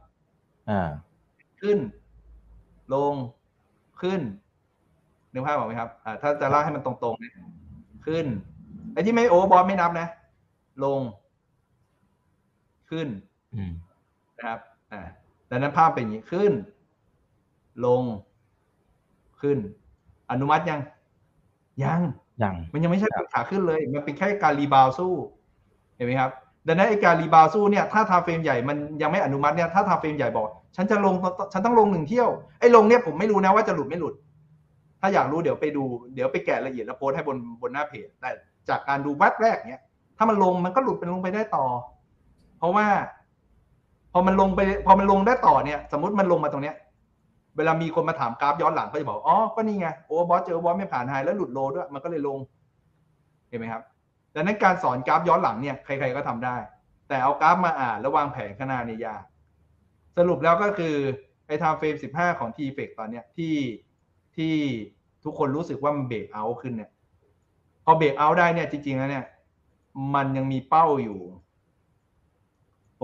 อ่า ขึ้น ลงขึ้นนึกภาพออกไหมครับอ่าถ้าจะลากให้มันตรงๆนะขึ้นไอ้ที่ไม่โอเวอร์บอลไม่นับนะ ลง ขึ้นอืมนะครับ อ่า ดังนั้นภาพเป็นอย่างนี้ขึ้น ลง ขึ้น อนุมัติยัง ยังยังมันยังไม่ใช่ครับขาขึ้นเลย มันเป็นแค่การ rebound สู้ เห็นไหมครับ ดังนั้นไอ้การ rebound สู้เนี่ย ถ้า time frame ใหญ่มันยังไม่อนุมัติเนี่ย ถ้า time frame ใหญ่บอก ฉันจะลง ฉันต้องลงหนึ่งเที่ยว ไอ้ลงเนี่ยผมไม่รู้นะว่าจะหลุดไม่หลุด ถ้าอยากรู้เดี๋ยวไปดู เดี๋ยวไปแกะละเอียดแล้วโพสต์ให้บนบนหน้าเพจ แต่จากการดูแวบแรกเนี่ย ถ้ามันลงมันก็หลุดเป็นลงไปได้ต่อ เพราะว่า พอมันลงไปพอมันลงได้ต่อเนี่ย สมมติมันลงมาตรงเนี้ย เวลามีคนมาถามกราฟย้อนหลังก็จะบอกอ๋อก็นี่ไง overbought เจอ bought ไม่ผ่าน high แล้วหลุด low ด้วยมันก็เลยลงเห็นไหมครับดังนั้นการสอนกราฟย้อนหลังเนี่ยใคร ๆก็ทำได้ แต่เอากราฟมาอ่านแล้ววางแผนข้างหน้าเนี่ยยากสรุปแล้วก็คือไอ้ไทม์เฟรม15 ของ t f e c ตอนเนี้ยที่ที่ทุกคนรู้สึกว่ามัน breakout ขึ้นเนี่ย พอ breakout ได้เนี่ยจริงๆแล้วเนี่ย มันยังมีเป้าอยู่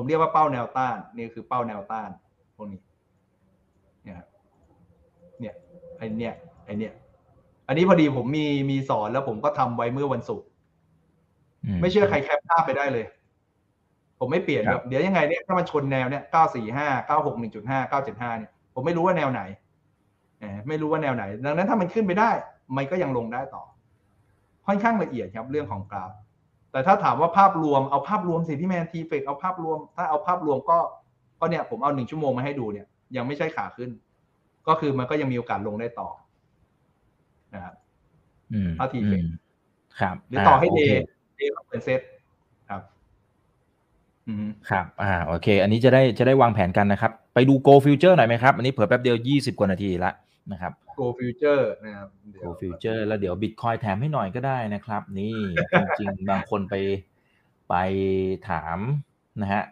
ผมเรียกว่าเป้าแนวต้านนี่คือเป้าแนวต้านพวกนี้เนี่ยครับเนี่ยไอ้เนี่ยไอ้เนี่ยอันนี้พอดีผมมีมีสอนแล้วผมก็ทำไว้เมื่อวันศุกร์ไม่เชื่อใคร cap ภาพไปได้เลย ผมไม่เปลี่ยนคแบรับบเดี๋ยวยังไงเนี่ยถ้ามันชนแนวเนี่ยเก้าสี่ห้าเก้าหกหนึ่งจุดห้าเก้าเจ็ดห้าเนี่ยผมไม่รู้ว่าแนวไหนเออไม่รู้ว่าแนวไหน ดังนั้นถ้ามันขึ้นไปได้ มันก็ยังลงได้ต่อ ค่อนข้างละเอียดครับเรื่องของกราฟ แต่ถ้าถามว่าภาพรวมเอาภาพรวมสิพี่แมนทีเฟกเอาภาพรวม ถ้าเอาภาพรวมก็ก็เนี่ยผมเอาหนึ่งชั่วโมงมาให้ดูเนี่ย ยังไม่ใช่ขาขึ้น ก็คือมันก็ยังมีโอกาสลงได้ต่อนะครับอืมเอาทีเฟกอืมครับ หรือต่อให้าโเดย์เดย์เป็นเซตครับอืมครับ อ่า โอเค อันนี้จะได้จะได้วางแผนกันนะครับ ไปดู Go Future หน่อยไหมครับ อันนี้เผื่อแป๊บเดียว20กว่านาทีละ นะครับ Go Future นะครับเดี๋ยว Go Future แล้วเดี๋ยว Bitcoin แถมให้หน่อยก็ได้นะครับ นี่จริงๆ บางคนไปไปถามนะฮะ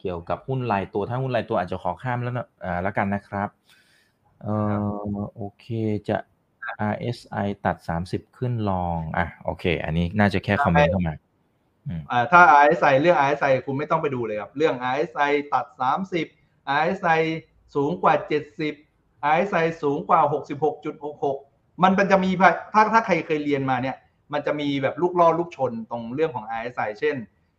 เกี่ยวกับหุ้นรายตัวถ้าหุ้นรายตัวอาจจะขอข้ามแล้วนะอ่าแล้วกันนะครับเออโอเคจะ RSI ตัด 30 ขึ้นลองอะโอเค อันนี้น่าจะแค่คอมเมนต์เข้ามาอ่าถ้า RSI เรื่อง RSI คุณไม่ต้องไปดูเลยครับ เรื่อง RSI ตัด 30 RSI สูงกว่า 70 RSI สูงกว่า 66.66มันมันจะมีถ้าถ้าใครเคยเรียนมาเนี่ย มันจะมีแบบลูกล่อลูกชนตรงเรื่องของ RSI เช่น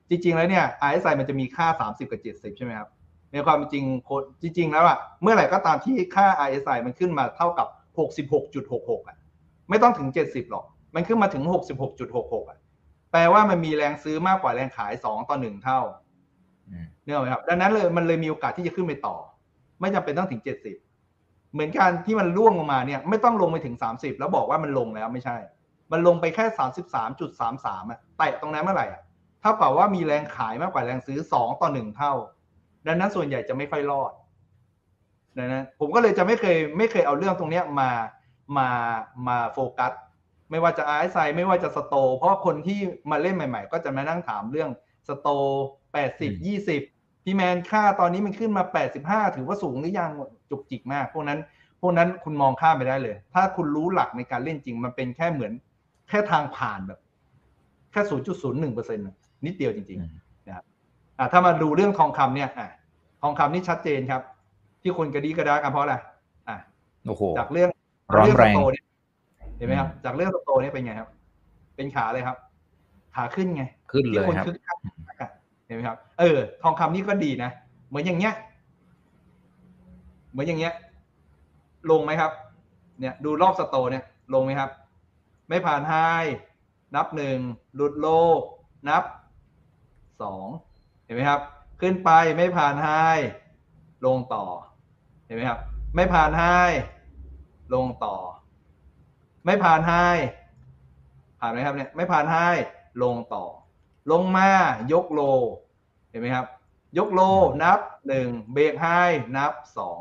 จริง ๆ แล้วเนี่ย RSI มันจะมีค่า 30 กับ 70 ใช่ไหมครับ ในความเป็นจริงคนจริง ๆ แล้วอะเมื่อไหร่ก็ตามที่ค่า RSI มันขึ้นมาเท่ากับ 66.66อะไม่ต้องถึง 70 หรอก มันขึ้นมาถึง 66.66อะแปลว่ามันมีแรงซื้อมากกว่าแรงขาย 2 ต่อ 1 เท่าอืมเนี่ยไหมครับ ดังนั้นเลยมันเลยมีโอกาสที่จะขึ้นไปต่อ ไม่จำเป็นต้องถึง 70 เหมือนการที่มันร่วงลงมาเนี่ยไม่ต้องลงไปถึง 30 แล้วบอกว่ามันลงแล้วไม่ใช่ มันลงไปแค่ 33.33อะแตะตรงนั้นเมื่อไหร่อะเท่ากับว่ามีแรงขายมากกว่าแรงซื้อ 2 ต่อ 1 เท่า ดังนั้นส่วนใหญ่จะไม่ค่อยรอดดังนั้นผมก็เลยจะไม่เคยไม่เคยเอาเรื่องตรงเนี้ยมามามาโฟกัสไม่ว่าจะ RSI ไม่ว่าจะสโต เพราะคนที่มาเล่นใหม่ ๆ ก็จะมานั่งถามเรื่องสโต 80 20 พี่แมนค่าตอนนี้มันขึ้นมา 85 ถือว่าสูงหรือยังจุกจิกมาก พวกนั้นพวกนั้นคุณมองข้ามไปได้เลย ถ้าคุณรู้หลักในการเล่นจริง มันเป็นแค่เหมือนแค่ทางผ่านแบบแค่ศูนย์จุดศูนย์หนึ่งเปอร์เซ็นต์นิดเดียวจริงอืมๆนะครับอะถ้ามาดูเรื่องทองคำเนี่ยอะทองคำนี่ชัดเจนครับ ที่คนกระดีกระดากันเพราะอะไรอะโอ้โหจากเรื่องร้อนแรงเสโตเนี่ยเห็นไหมครับ จากเรื่องสโตเนี่ยเป็นไงครับ เป็นขาเลยครับ ขาขึ้นไง ขึ้นเลที่ยคนครับคึกคักอะ เห็นไหมครับ เออ ทองคำนี่ก็ดีนะ เหมือนอย่างเงี้ย เหมือนอย่างเงี้ย ลงไหมครับ เนี่ย ดูรอบสโตเนี่ย ลงไหมครับ ไม่ผ่านไฮนับหนึ่งหลุดโล นับสองเห็นไหมครับ ขึ้นไปไม่ผ่านไฮลงต่อ เห็นไหมครับ ไม่ผ่านไฮลงต่อ ไม่ผ่านไฮผ่านไหมครับเนี่ย ไม่ผ่านไฮลงต่อ ลงมายกโล เห็นไหมครับ ยกโลนับหนึ่งเบรกไฮนับสอง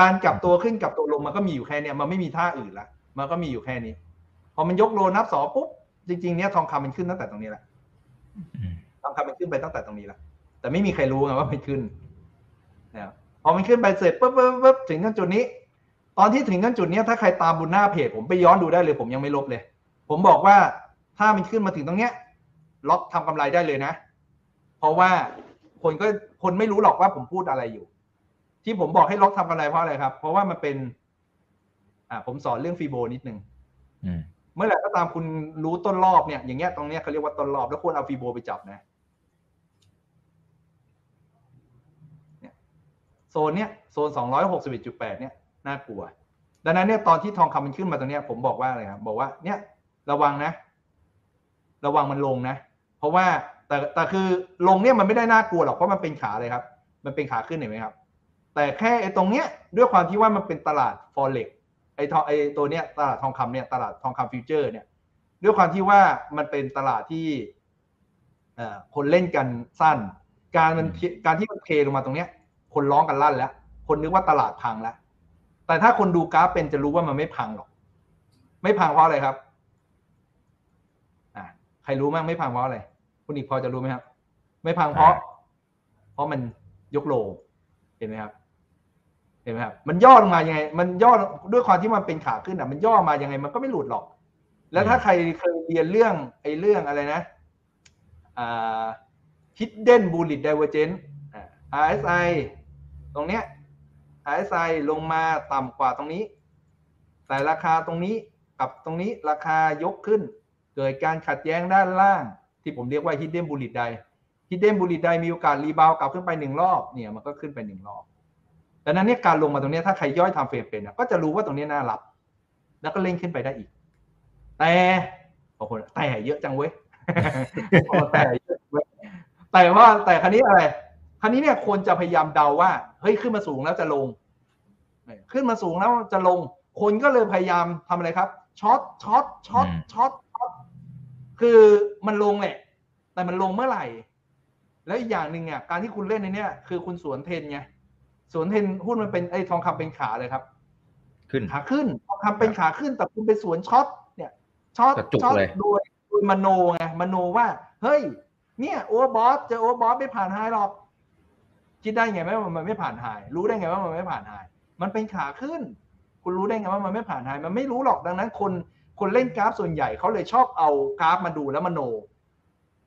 การกลับตัวขึ้นกลับตัวลงมันก็มีอยู่แค่นี้มันไม่มีท่าอื่นละมันก็มีอยู่แค่นี้ พอมันยกโลนับสองปุ๊บจริงๆเนี้ยทองคำมันขึ้นตั้งแต่ตรงนี้แหละทองคำมันขึ้นไปตั้งแต่ตรงนี้แล้วแต่ไม่มีใครรู้ไงว่ามันขึ้นนะพอมันขึ้นไปเสร็จปุ๊บปุ๊บปุ๊บถึงขั้นจุดนี้ ตอนที่ถึงขั้นจุดนี้ถ้าใครตามบนหน้าเพจผมไปย้อนดูได้เลย ผมยังไม่ลบเลย ผมบอกว่าถ้ามันขึ้นมาถึงตรงเนี้ย ล็อกทำกำไรได้เลยนะ เพราะว่าคนก็คนไม่รู้หรอกว่าผมพูดอะไรอยู่ ที่ผมบอกให้ล็อกทำกำไรเพราะอะไรครับ เพราะว่ามันเป็น อ่า ผมสอนเรื่องฟีโบนิดนึงอืมเมื่อไหร่ก็ตามคุณรู้ต้นรอบเนี่ย อย่างเงี้ยตรงเนี้ยเขาเรียกว่าต้นรอบแล้วควรเอาฟีโบไปจับนะเนี่ยโซนเนี้ยโซนสองร้อยหกสิบเอ็ดจุดแปดเนี่ยน่ากลัว ดังนั้นเนี่ยตอนที่ทองคำมันขึ้นมาตรงเนี้ยผมบอกว่าอะไรครับบอกว่าเนี่ย ระวังนะ ระวังมันลงนะ เพราะว่าแต่แต่คือลงเนี่ยมันไม่ได้น่ากลัวหรอกเพราะมันเป็นขาเลยครับ มันเป็นขาขึ้นเห็นไหมครับ แต่แค่ไอ้ตรงเนี้ยด้วยความที่ว่ามันเป็นตลาดฟอเร็กไอ้ทองไอ้ตัวเนี้ยตลาดทองคำเนี่ยตลาดทองคำฟิวเจอร์เนี่ย ด้วยความที่ว่ามันเป็นตลาดที่คนเล่นกันสั้น การมันการที่มันเทลงมาตรงเนี้ย คนร้องกันลั่นแล้ว คนนึกว่าตลาดพังแล้วแต่ถ้าคนดูกราฟเป็นจะรู้ว่ามันไม่พังหรอก ไม่พังเพราะอะไรครับ ใครรู้มั้งไม่พังเพราะอะไรคุณอีกพอจะรู้ไหมครับ ไม่พังเพราะ เพราะมันยกโลเห็นไหมครับ เห็นไหมครับ มันย่อลงมายังไง มันย่อด้วยความที่มันเป็นขาขึ้นอะ มันย่อมายังไง มันก็ไม่หลุดหรอก แล้วถ้าใครเคยเรียนเรื่องไอ้เรื่องอะไรนะอ่า hidden bullet divergence อ่า RSI ตรงเนี้ย RSI ลงมาต่ำกว่าตรงนี้ แต่ราคาตรงนี้กับตรงนี้ราคายกขึ้น เกิดการขัดแย้งด้านล่าง ที่ผมเรียกว่า hidden bullet ใด hidden bullet ใดมีโอกาสรีบาวกลับขึ้นไปหนึ่งรอบเนี่ยมันก็ขึ้นไปหนึ่งรอบดังนั้นเนี่ยการลงมาตรงเนี้ยถ้าใครย่อยทำเฟรมเป็นอะก็จะรู้ว่าตรงเนี้ยน่ารับ แล้วก็เล่นขึ้นไปได้อีก แต่โอ้โหแต่เยอะจังเว้ยโอ้แต่เยอะเว้ยแต่ว่าแต่คันนี้อะไรคันนี้เนี่ยควรจะพยายามเดาว่าเฮ้ยขึ้นมาสูงแล้วจะลง ขึ้นมาสูงแล้วจะลง คนก็เลยพยายามทำอะไรครับ short short short อืม short short คือมันลงแหละ แต่มันลงเมื่อไหร่ แล้วอีกอย่างหนึ่งอะการที่คุณเล่นในเนี้ยคือคุณสวนเทรนไงสวนเทรนหุ้นมันเป็นไอ้ทองคำเป็นขาเลยครับ ขึ้นขาขึ้นทองคำเป็นขาขึ้น แต่คุณไปสวน short เนี่ย short กระจุก short เลยโดยโดยมโนไงมโนว่า เฮ้ย เนี่ย overbought เจอ overbought ไม่ผ่าน high หรอกคิดได้ไงไหมว่ามันไม่ผ่าน high รู้ได้ไงว่ามันไม่ผ่าน high มันเป็นขาขึ้น คุณรู้ได้ไงว่ามันไม่ผ่าน high มันไม่รู้หรอกดังนั้น คน คนเล่นกราฟส่วนใหญ่เขาเลยชอบเอากราฟมาดูแล้วมโน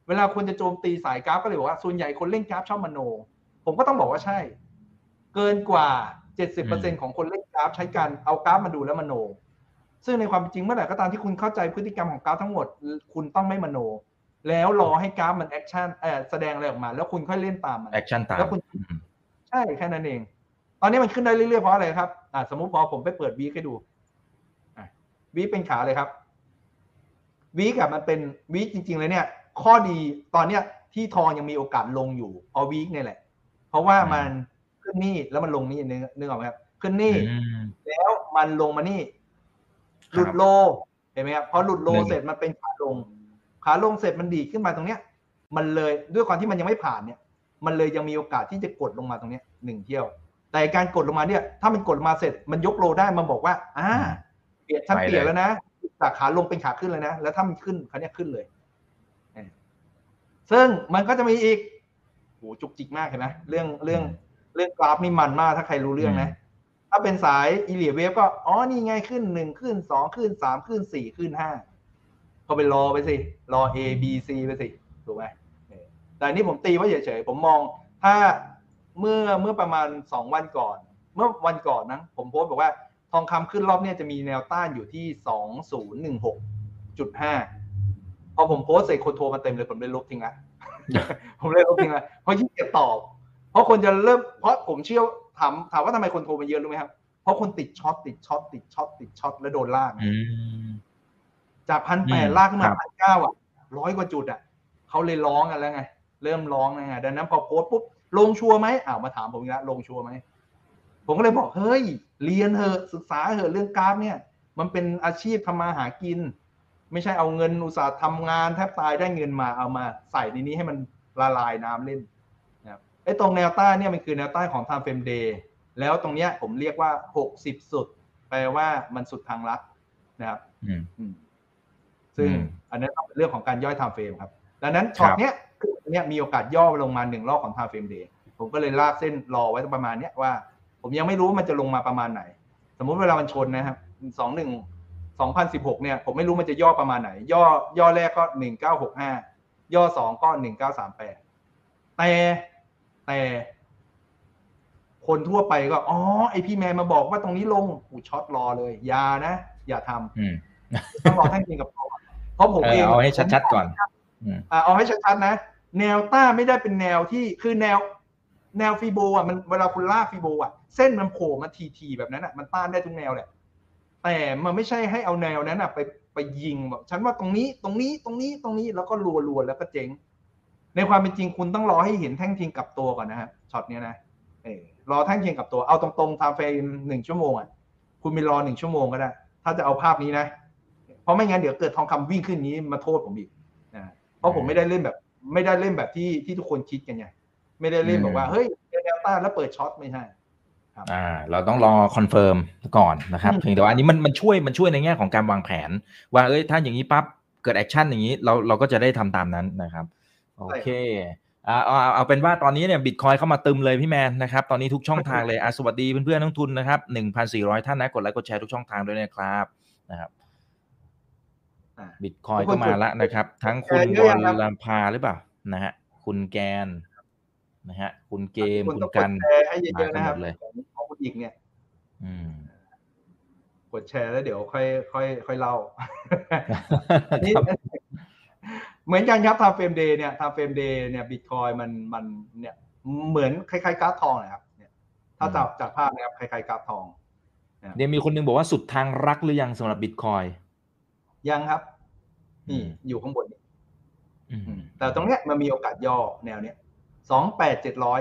เวลาคนจะโจมตีสายกราฟก็เลยบอกว่าส่วนใหญ่คนเล่นกราฟชอบมโน ผมก็ต้องบอกว่าใช่ เกินกว่า 70%ของคนเล่นกราฟใช้การเอากราฟมาดูแล้วมโน ซึ่งในความเป็นจริงเมื่อไหร่ก็ตามที่คุณเข้าใจพฤติกรรมของกราฟทั้งหมด คุณต้องไม่มโน แล้วรอให้กราฟมัน action เออแสดงอะไรออกมา แล้วคุณค่อยเล่นตามมัน action ตามแล้วคุณอืมใช่แค่นั้นเอง ตอนนี้มันขึ้นได้เรื่อยๆเพราะอะไรครับอ่าสมมุติพอผมไปเปิด week ให้ดูอะ week เป็นขาเลยครับ week อะมันเป็น week จริง ๆ เลยเนี่ย ข้อดีตอนเนี้ยที่ทองยังมีโอกาสลงอยู่เพราะวีคเนี่ยแหละ เพราะว่ามันขึ้นนี่แล้วมันลงนี่นึกนึกออกไหมครับ ขึ้นนี่อืมแล้วมันลงมานี่ หลุดครับโลเห็นไหมครับพอหลุดโลหนึ่งเสร็จมันเป็นขาลง ขาลงเสร็จมันดีดขึ้นมาตรงเนี้ย มันเลยด้วยความที่มันยังไม่ผ่านเนี่ย มันเลยยังมีโอกาสที่จะกดลงมาตรงเนี้ยหนึ่งเที่ยว แต่การกดลงมาเนี่ย ถ้ามันกดลงมาเสร็จมันยกโลได้มันบอกว่า อ่า เปลี่ยนฉันไปเลยเปลี่ยนแล้วนะจากขาลงเป็นขาขึ้นเลยนะ แล้วถ้ามันขึ้นคันนี้ยขึ้นเลยเออซึ่งมันก็จะมีอีกโหจุกจิกมากเห็นไหมเรื่องเรื่องเรื่องกราฟนี่มันมากถ้าใครรู้เรื่องนะ ถ้าเป็นสายอีเลียเวฟก็ อ๋อ นี่ไงขึ้นหนึ่งขึ้นสองขึ้นสามขึ้นสี่ขึ้นห้าก็ไปรอไปสิ รอ A B C ไปสิ ถูกไหมเออแต่อันนี้ผมตีไว้เฉยๆ ผมมองถ้าเมื่อเมื่อประมาณสองวันก่อน เมื่อวันก่อนนะ ผมโพสต์บอกว่า ทองคำขึ้นรอบเนี้ยจะมีแนวต้านอยู่ที่สองศูนย์หนึ่งหกจุดห้าพอผมโพสต์เสร็จคนโทรมาเต็มเลยผมเลยลบทิ้งละผมเลยลบทิ้งละเพราะขี้เกียจตอบ เพราะคนจะเริ่ม เพราะผมเชื่อถามถามว่าทำไมคนโทรมาเยอะรู้ไหมครับ เพราะคนติด short ติด short ติด short ติด short แล้วโดนลากอืมจากพันแปดอืมลากขึ้นมาครับพันเก้าอะร้อยกว่าจุดอะเขาเลยร้องกันแล้วไง เริ่มร้องนะฮะดังนั้นพอโพสต์ปุ๊บลงชัวร์ไหมอ้าวมาถามผมอีกแล้วลงชัวร์ไหมผมก็เลยบอกเฮ้ย เรียนเถอะศึกษาเถอะเรื่องกราฟเนี่ย มันเป็นอาชีพทำมาหากิน ไม่ใช่เอาเงินอุตสาห์ทำงานแทบตายได้เงินมาเอามาใส่ในนี้ให้มันละลายน้ำเล่นนะครับไอ้ตรงแนวต้านเนี่ยมันคือแนวต้านของ time frame day แล้วตรงเนี้ยผมเรียกว่า 60 สุด แปลว่ามันสุดทางลัดนะครับอืมอืมซึ่งอืมอันนั้นต้องเป็นเรื่องของการย่อย time frame ครับดังนั้นช็อตครับเนี้ยคืออันเนี้ยมีโอกาสย่อลงมาหนึ่งรอบของ time frame day ผมก็เลยลากเส้นรอไว้ประมาณเนี้ยว่า ผมยังไม่รู้ว่ามันจะลงมาประมาณไหน สมมุติเวลามันชนนะครับสองหนึ่งสองพันสิบหกเนี่ย ผมไม่รู้มันจะย่อประมาณไหน ย่อย่อแรกก็หนึ่งเก้าหกห้าย่อสองก็หนึ่งเก้าสามแปดแต่แต่คนทั่วไปก็ อ๋อ ไอพี่แมนมาบอกว่าตรงนี้ลงอูช็อตรอเลย อย่านะ อย่าทำอืมต้องรอแท่งจริงกับเขาเพราะผมเอเอองเอาให้ชัดๆก่อนอืมอ่าเอาให้ชัดๆนะ แนวต้านไม่ได้เป็นแนวที่คือแนว แนวฟีโบอะมันเวลาคุณลากฟีโบอะเส้นมันโผล่มาทีๆแบบนั้นอะมันต้านได้ทุกแนวแหละแต่มันไม่ใช่ให้เอาแนวนั้นอะไปไปยิงแบบฉันว่าตรงนี้ตรงนี้ตรงนี้ตรงนี้แล้วก็รัวๆแล้วก็เจ๊ง ในความเป็นจริงคุณต้องรอให้เห็นแท่งเทียงกลับตัวก่อนนะฮะช็อตเนี้ยนะเออรอแท่งเทียนกลับตัวเอาตรงๆ time frame หนึ่งชั่วโมงอะคุณมีรอหนึ่งชั่วโมงก็ได้ ถ้าจะเอาภาพนี้นะ เพราะไม่งั้นเดี๋ยวเกิดทองคำวิ่งขึ้นนี้มาโทษผมอีกนะเพราะผมไม่ได้เล่นแบบ ไม่ได้เล่นแบบที่ที่ทุกคนคิดกันไง ไม่ได้เล่นแบบว่าอืมเฮ้ยเจอแนวต้านแล้วเปิด short ไม่ใช่อ่าเราต้องรอ confirm ก่อนนะครับอืมเพียงแต่ว่าอันนี้มันมันช่วยมันช่วยในแง่ของการวางแผน ว่าเอ้ยถ้าอย่างนี้ปั๊บเกิด action อย่างนี้เราเราก็จะได้ทำตามนั้นนะครับโอเคอ่าเอาเอาเอาเป็นว่าตอนนี้เนี่ยบิตคอยเข้ามาตึมเลยพี่แมนนะครับตอนนี้ทุกช่องทางเลยอะสวัสดีเพื่อนๆนักลงทุนนะครับหนึ่งพันสี่ร้อยท่านนะกดไลค์กดแชร์ทุกช่องทางด้วยนะครับนะครับอ่าบิตคอยก็มาแล้วนะครับ ทั้งคุณแชร์เยวออะลยังครับลำพาหรือเปล่านะฮะคุณแกน นะฮะ คุณเกมคุณคุต้ณองกกัดนแชร์ให้เยอะๆนะครับมากันหมดเลยของของคุณอีกเนี่ยอืมกดแชร์แล้วเดี๋ยวค่อยค่อยค่อยเล่านี่ครับเหมือนกันครับ time frame day เนี่ย time frame day เนี่ยบิตคอยมันมันเนี่ยเหมือนคล้ายๆกราฟทองนะครับเนี่ยถ้าจากจากภาพนะครับคล้ายๆกราฟทองเดี๋ยวมีคนหนึ่งบอกว่าสุดทางรักหรือยังสำหรับบิตคอยยังครับนี่อืมอยู่ข้างบนนี่อืมแต่ตรงเนี้ยมันมีโอกาสย่อแนวเนี้ย สองแปดเจ็ดร้อย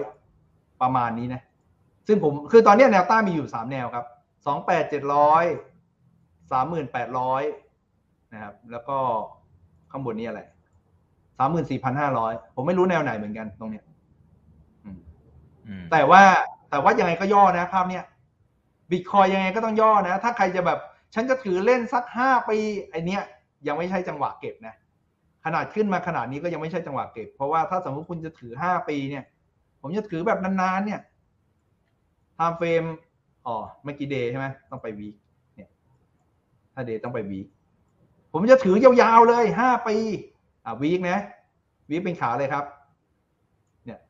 ประมาณนี้นะ ซึ่งผมคือตอนเนี้ยแนวต้านมีอยู่สามแนวครับสองแปดเจ็ดร้อยสามหมื่นแปดร้อยนะครับ แล้วก็ข้างบนนี้อะไรสามหมื่นสี่พันห้าร้อยผมไม่รู้แนวไหนเหมือนกันตรงเนี้ยอืมอืมแต่ว่าแต่ว่ายังไงก็ย่อนะภาพเนี้ยบิตคอยยังไงก็ต้องย่อนะ ถ้าใครจะแบบ ฉันจะถือเล่นสักห้าปีไอเนี้ยยังไม่ใช่จังหวะเก็บนะ ขนาดขึ้นมาขนาดนี้ก็ยังไม่ใช่จังหวะเก็บ เพราะว่าถ้าสมมติคุณจะถือห้าปีเนี่ย ผมจะถือแบบนานๆเนี่ย time frame อ๋อเมื่อกี้ day ใช่ไหมต้องไป week เนี่ยถ้า day ต้องไป week ผมจะถือยาวๆเลยห้าปีอะ week นะ week เป็นขาเลยครับ เนี่ย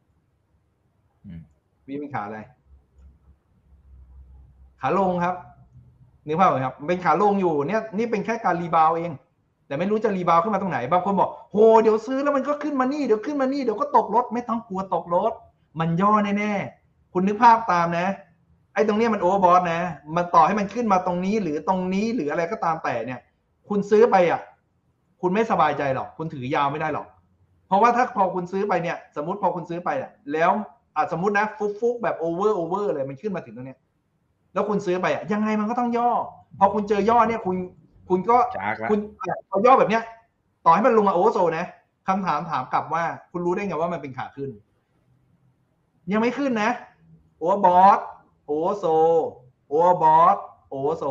อืม week เป็นขาอะไรขาลงครับนึกภาพไหมครับมันเป็นขาลงอยู่เนี่ย นี่เป็นแค่การ rebound เอง แต่ไม่รู้จะ rebound ขึ้นมาตรงไหน บางคนบอกโหเดี๋ยวซื้อแล้วมันก็ขึ้นมานี่เดี๋ยวขึ้นมานี่เดี๋ยวก็ตกรถไม่ต้องกลัวตกรถ มันย่อแน่ๆคุณนึกภาพตามนะ ไอ้ตรงนี้มันโอเวอร์บอทนะ มันต่อให้มันขึ้นมาตรงนี้หรือตรงนี้หรืออะไรก็ตามแต่เนี่ย คุณซื้อไปอะ คุณไม่สบายใจหรอก คุณถือยาวไม่ได้หรอก เพราะว่าถ้าพอคุณซื้อไปเนี่ย สมมติพอคุณซื้อไปอะ แล้วอะสมมตินะฟุกฟุกแบบโอเวอร์โอเวอร์เลยมันขึ้นมาถึงตรงเนี้ยแล้วคุณซื้อไปอะยังไงมันก็ต้องย่อ พอคุณเจอย่อเนี่ยคุณ คุณก็จากละคุณพอย่อแบบเนี้ย ต่อให้มันลงมา oversold นะคำถามถามกลับว่า คุณรู้ได้ไงว่ามันเป็นขาขึ้น ยังไม่ขึ้นนะ overbought oversold overbought oversold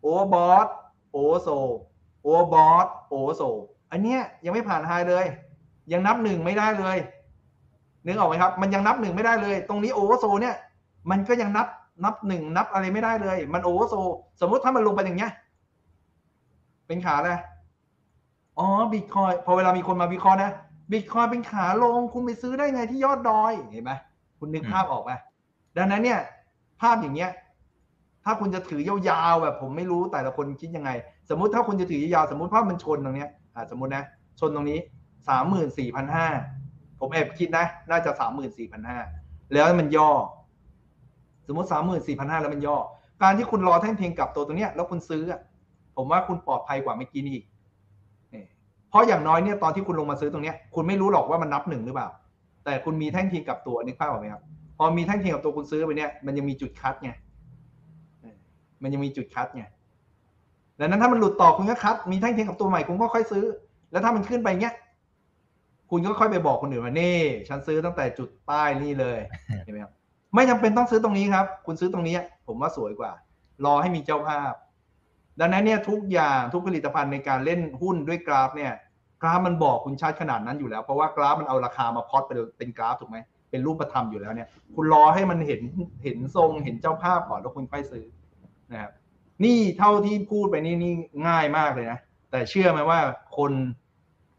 overbought oversold overbought oversold อันเนี้ยยังไม่ผ่าน high เลย ยังนับหนึ่งไม่ได้เลยนึกออกไหมครับ มันยังนับหนึ่งไม่ได้เลย ตรงนี้ oversold เนี่ย มันก็ยังนับนับหนึ่งนับอะไรไม่ได้เลย มัน oversold สมมุติถ้ามันลงไปอย่างเงี้ย เป็นขาเลยอ๋อบิตคอยพอเวลามีคนมาวิเคราะห์นะบิตคอยเป็นขาลงคุณไปซื้อได้ไงที่ยอดดอยเห็นไหมคุณนึกภาพออกไหมดังนั้นเนี่ย ภาพอย่างเงี้ย ถ้าคุณจะถือยาวๆแบบ ผมไม่รู้แต่ละคนคิดยังไง สมมุติถ้าคุณจะถือยาวๆสมมติภาพมันชนตรงเนี้ยอ่าสมมตินะชนตรงนี้สามหมื่นสี่พันห้าผมแอบคิดนะ น่าจะสามหมื่นสี่พันห้าแล้วมันย่อ สมมติสามหมื่นสี่พันห้าแล้วมันย่อ การที่คุณรอแท่งเพียงกลับตัวตรงเนี้ยแล้วคุณซื้ออะ ผมว่าคุณปลอดภัยกว่าเมื่อกี้นี่อีกเพราะอย่างน้อยเนี่ยตอนที่คุณลงมาซื้อตรงเนี้ยคุณไม่รู้หรอกว่ามันนับหนึ่งหรือเปล่า แต่คุณมีแท่งเทียงกับตัวนึกภาพออกไหมครับพอมีแท่งเทียงกับตัวคุณซื้อไปเนี่ยมันยังมีจุดคัดไงมันยังมีจุดคัดไงดังนั้นถ้ามันหลุดต่อคุณก็คัดมีแท่งเทียงกับตัวใหม่คุณก็ค่อยซื้อ แล้วถ้ามันขึ้นไปเงี้ยคุณก็ค่อยไปบอกคนอื่นว่านี่ ฉันซื้อตั้งแต่จุดใต้นี่เลยเห็นไหมครับไม่จำเป็นต้องซื้อตรงนี้ครับ คุณซื้อตรงนี้ผมว่าสวยกว่า รอให้มีเจ้าภาพ ดังนั้นเนี่ยทุกอย่างทุกผลิตภัณฑ์ในการเล่นหุ้นด้วยกราฟเนี่ยกราฟมันบอกคุณชัดขนาดนั้นอยู่แล้ว เพราะว่ากราฟมันเอาราคามาพอตไปเป็นกราฟถูกไหมเป็นรูปธรรมอยู่แล้วเนี่ย คุณรอให้มันเห็นเห็นทรงเห็นเจ้าภาพก่อนแล้วคุณค่อยซื้อนะครับนี่เท่าที่พูดไปนี่นี่ง่ายมากเลยนะแต่เชื่อไหมว่าคน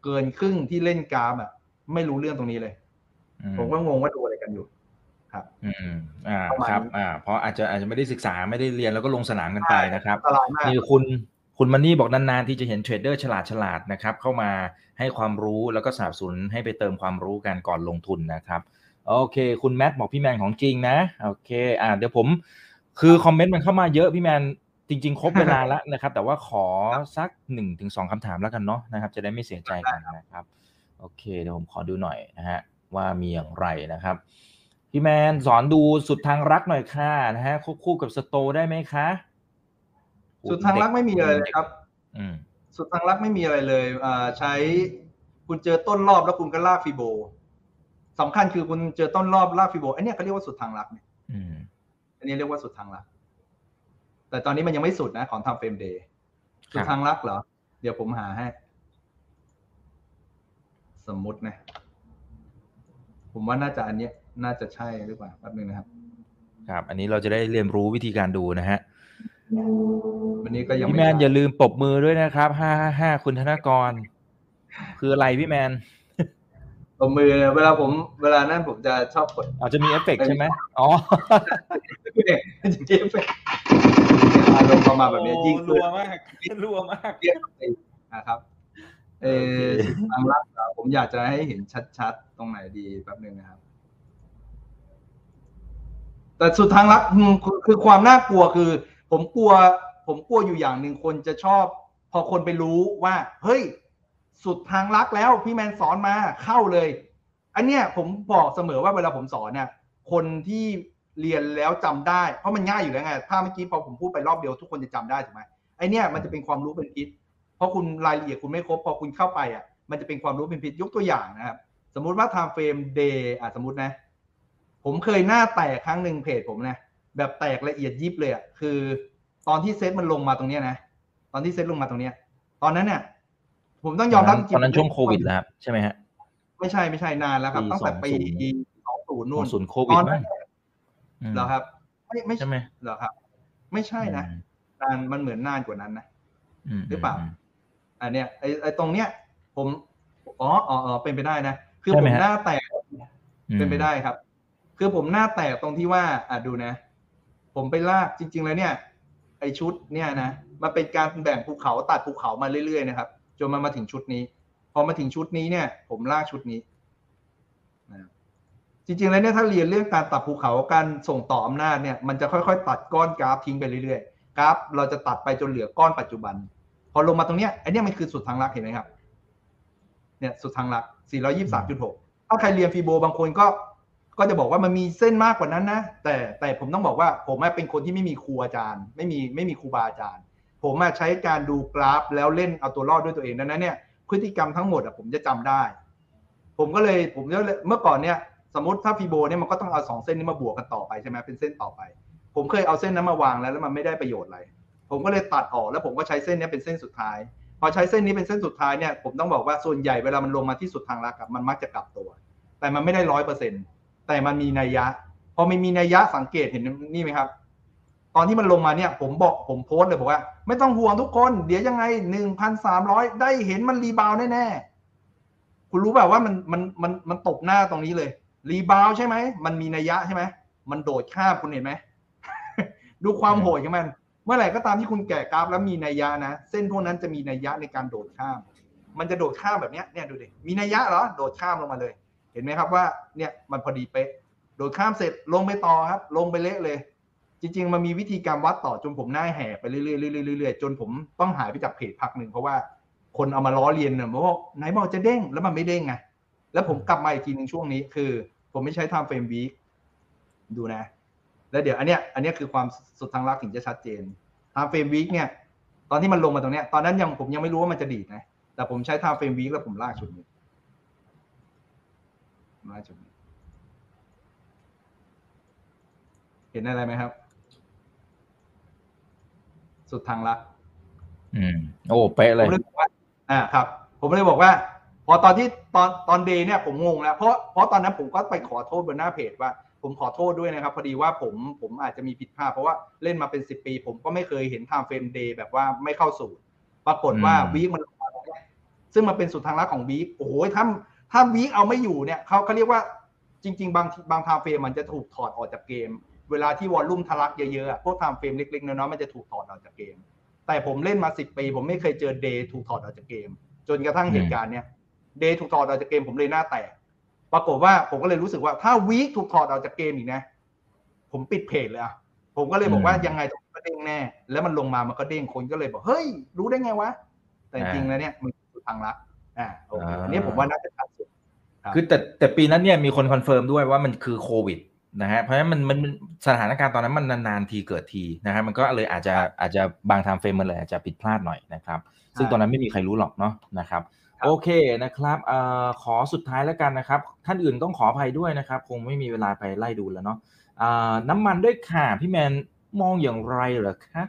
เกินครึ่งที่เล่นกราฟอะ ไม่รู้เรื่องตรงนี้เลย ผมก็งงว่าดูอะไรกันอยู่ ครับ อืมอ่าประมาณครับนี้อ่า เพราะอาจจะอาจจะไม่ได้ศึกษาไม่ได้เรียนแล้วก็ลงสนามกันไปนะครับอันตรายมากนี่คุณคุณมันนี่บอกนานๆที่จะเห็นเทรดเดอร์ฉลาดฉลาดๆนะครับเข้ามาให้ความรู้แล้วก็สนับสนุนให้ไปเติมความรู้กันก่อนลงทุนนะครับโอเค คุณแมทบอกพี่แมนของจริงนะโอเค อ่า เดี๋ยวผม คือคอมเมนต์มันเข้ามาเยอะพี่แมนจริง ๆ ครบเวลาแล้วนะครับ แต่ว่าขอสักหนึ่งถึงสองคำถามแล้วกันเนาะนะครับ จะได้ไม่เสียใจกันนะครับ โอเค เดี๋ยวผมขอดูหน่อยนะฮะว่ามีอย่างไรนะครับ พี่แมนสอนดูสุดทางรักหน่อยค่ะนะฮะควบคู่กับสโตได้ไหมคะ สุดทางลักไม่มีอะไรเลยครับอืมสุดทางลักไม่มีอะไรเลยอ่าใช้คุณเจอต้นรอบแล้วคุณก็ลากฟิโบสำคัญคือคุณเจอต้นรอบลาก Fibo อันเนี้ยเขาเรียกว่าสุดทางรักเนี่ยอืมอันนี้เรียกว่าสุดทางรัก แต่ตอนนี้มันยังไม่สุดนะของ time frame day สุดทางรักเหรอ เดี๋ยวผมหาให้ สมมุตินะ ผมว่าน่าจะอันเนี้ย น่าจะใช่หรือเปล่าแป๊บนึงนะครับ ครับ อันนี้เราจะได้เรียนรู้วิธีการดูนะฮะวันนี้ก็ยังพี่ไม่แมนใช่อย่าลืมปรบมือด้วยนะครับห้าห้าห้าคุณธนกร คืออะไรพี่แมนผมมือเวลาผม เวลานั้นผมจะชอบกดอาจจะมีเอฟเฟกต์ใช่ไหมอ๋อเนี่ยเอฟเฟกต์อารมณ์ประมาณแบบนี้ยิ่งรัขึ้นวมากรัวมากเรียกตินะครับ เออโอเคทางลักเหรอผมอยากจะให้เห็นชัดๆ ตรงไหนดีแป๊บหนึ่งนะครับ แต่สุดทางลักคือความน่ากลัวคือ ผมกลัว ผมกลัวอยู่อย่างหนึ่งคนจะชอบ พอคนไปรู้ว่า เฮ้ย สุดทางลักแล้วพี่แมนสอนมาเข้าเลย อันเนี้ยผมบอกเสมอว่าเวลาผมสอนเนี่ยคนที่เรียนแล้วจำได้ เพราะมันง่ายอยู่แล้วไงถ้าเมื่อกี้พอผมพูดไปรอบเดียวทุกคนจะจำได้ถูกไหมไอเนี้ยมันจะเป็นความรู้เป็นพิษเพราะคุณรายละเอียดคุณไม่ครบพอคุณเข้าไปอะมันจะเป็นความรู้เป็นพิษยกตัวอย่างนะครับสมมุติว่า time frame day อะสมมตินะ ผมเคยหน้าแตกครั้งหนึ่งเพจผมนะแบบแตกละเอียดยิบเลยอะคือ ตอนที่เซตมันลงมาตรงเนี้ยนะตอนที่เซตลงมาตรงเนี้ย ตอนนั้นเนี่ยผมต้องยอมรับจริงๆตอนนั้นช่วงโควิดแล้วครับใช่ไหมฮะไม่ใช่ไม่ใช่นานแล้วครับปีตั้งแต่ปี20สองศูนย์นู่นศูนย์โควิดตอนมั้นั้งนอืมเหรอครับ ไม่ไม่ใช่ไหมเหรอครับ ไม่ใช่นะนานมันเหมือนนานกว่านั้นนะมหรือเปล่ามอันเนี้ยไอไอตรงเนี้ย ผมอ๋ออ๋ออ๋อเป็นไปได้นะคือใช่ผไหมมฮะหน้าแตกอืมเป็นไปได้ครับ คือผมหน้าแตกตรงที่ว่าอะดูนะ ผมไปลากจริง ๆ แล้วเนี่ย ไอชุดเนี่ยนะมันเป็นการแบ่งภูเขาตัดภูเขามาเรื่อยๆนะครับ จนมันมาถึงชุดนี้ พอมาถึงชุดนี้เนี่ย ผมลากชุดนี้นะจริงๆแล้วเนี่ยถ้าเรียนเรื่องการตัดภูเขาการส่งต่ออำนาจเนี่ยมันจะค่อยๆ ตัดก้อนกราฟทิ้งไปเรื่อยๆกราฟเราจะตัดไปจนเหลือก้อนปัจจุบัน พอลงมาตรงเนี้ยไอเนี้ยมันคือสุดทางลักเห็นไหมครับเนี่ยสุดทางลัก 423.6 ถ้าใครเรียนฟีโบบางคนก็ ก็จะบอกว่ามันมีเส้นมากกว่านั้นนะ แต่แต่ผมต้องบอกว่า ผมเป็นคนที่ไม่มีครูอาจารย์ ไม่มีไม่มีครูบาอาจารย์ ผมใช้การดูกราฟแล้วเล่นเอาตัวรอดด้วยตัวเองดังนั้นเนี่ยพฤติกรรมทั้งหมดอะผมจะจำได้ ผมก็เลยผมเมื่อก่อนเนี่ยสมมติถ้าฟีโบเนี่ยมันก็ต้องเอาสองเส้นนี้มาบวกกันต่อไปใช่ไหมเป็นเส้นต่อไป ผมเคยเอาเส้นนั้นมาวางแล้วแล้วมันไม่ได้ประโยชน์อะไร ผมก็เลยตัดออกแล้วผมก็ใช้เส้นนี้เป็นเส้นสุดท้าย พอใช้เส้นนี้เป็นเส้นสุดท้ายเนี่ยผมต้องบอกว่าส่วนใหญ่เวลามันลงมาที่สุดทางรักมันมักจะกลับตัว แต่มันไม่ได้ร้อยเปอร์เซ็นต์ แต่มันมีนัยยะ พอมันมีนัยยะสังเกตเห็นนี่ไหมครับ ตอนที่มันลงมาเนี่ย ผมบอกผมโพสต์เลยบอกว่า ไม่ต้องห่วงทุกคน เดี๋ยวยังไงหนึ่งพันสามร้อยได้เห็นมัน rebound แน่ๆคุณรู้แบบว่ามันมันมันมันตบหน้าตรงนี้เลย rebound ใช่ไหมมันมีนัยยะใช่ไหมมันโดดข้ามคุณเห็นไหมดูความโหดของมัน เมื่อไหร่ก็ตามที่คุณแก่กราฟแล้วมีนัยยะนะเส้นพวกนั้นจะมีนัยยะในการโดดข้าม มันจะโดดข้ามแบบนี้เนี่ยดูดิมีนัยยะเหรอโดดข้ามลงมาเลย เห็นไหมครับว่าเนี่ยมันพอดีเป๊ะ โดดข้ามเสร็จลงไปต่อครับ ลงไปเละเลย จริง ๆ มันมีวิธีการวัดต่อจนผมหน้าแห่ไปเรื่อยๆเรื่อยๆจนผมต้องหายไปจากเพจพักหนึ่งเพราะว่าคนเอามาล้อเลียนเนี่ยบอกไหนบอกจะเด้งแล้วมันไม่เด้งไงแล้วผมกลับมาอีกทีหนึ่งช่วงนี้คือ ผมไม่ใช้ time frame week ดูนะ แล้วเดี๋ยวอันเนี้ยอันเนี้ยคือความสุดทางลักถึงจะชัดเจน time frame week เนี่ย ตอนที่มันลงมาตรงเนี้ยตอนนั้นยังผมยังไม่รู้ว่ามันจะดีดนะแต่ผมใช้ time frame week แล้วผมลากชุดนี้ ลากชุดนี้เห็นอะไรไหมครับ สุดทางลักอืมโอ้เป๊ะผเลยมเลยบอกว่า อ่าครับ ผมเลยบอกว่า พอตอนที่ตอนตอน day เนี่ยผมงงแล้วเพราะเพราะตอนนั้นผมก็ไปขอโทษบนหน้าเพจว่า ผมขอโทษด้วยนะครับ พอดีว่าผมผมอาจจะมีผิดพลาดเพราะว่าเล่นมาเป็นสิบปี ผมก็ไม่เคยเห็น time frame day แบบว่าไม่เข้าสูตรปรากฏว่าอืม week มันลงมาตรงเนี้ยซึ่งมันเป็นสุดทางรักของ week โอ้โหถ้า ถ้า week เอาไม่อยู่เนี่ยเขาเขาเรียกว่าจริง ๆ บางทีบาง time frame มันจะถูกถอดออกจากเกม เวลาที่ volume ทะลักเยอะๆอะพวก time frame เล็กๆน้อยๆมันจะถูกถอดออกจากเกม แต่ผมเล่นมาสิบปีผมไม่เคยเจอ day ถูกถอดออกจากเกม จนกระทั่งเหตุการณ์เนี้ย day ถูกถอดออกจากเกมผมเลยหน้าแตกปรากฏว่าผมก็เลยรู้สึกว่าถ้า week ถูกถอดออกจากเกมอีกนะ ผมปิดเพจเลยอะผมก็เลยบอกว่าอืมยังไงต้องก็เด้งแน่ แล้วมันลงมามันก็เด้งคนก็เลยบอกเฮ้ย รู้ได้ไงวะแต่จริงๆแล้วเนี่ยมันคือทางรัก อ่าโอเคอันนี้ผมว่าน่าจะชัดสุดครับคือแต่แต่ปีนั้นเนี่ยมีคน confirm ด้วยว่ามันคือโควิดนะฮะเพราะฉะนั้นมันมันมันสถานการณ์ตอนนั้นมันนานๆทีเกิดทีนะฮะมันก็เลยอาจจะอาจจะบางไทม์เฟรมมันเลยอาจจะผิดพลาดหน่อยนะครับ ซึ่งตอนนั้นไม่มีใครรู้หรอกเนาะนะครับครับโอเคนะครับเอ่อขอสุดท้ายแล้วกันนะครับ ท่านอื่นต้องขออภัยด้วยนะครับ คงไม่มีเวลาไปไล่ดูแล้วเนาะอ่าน้ำมันด้วยค่ะพี่แมนมองอย่างไรเหรอคะ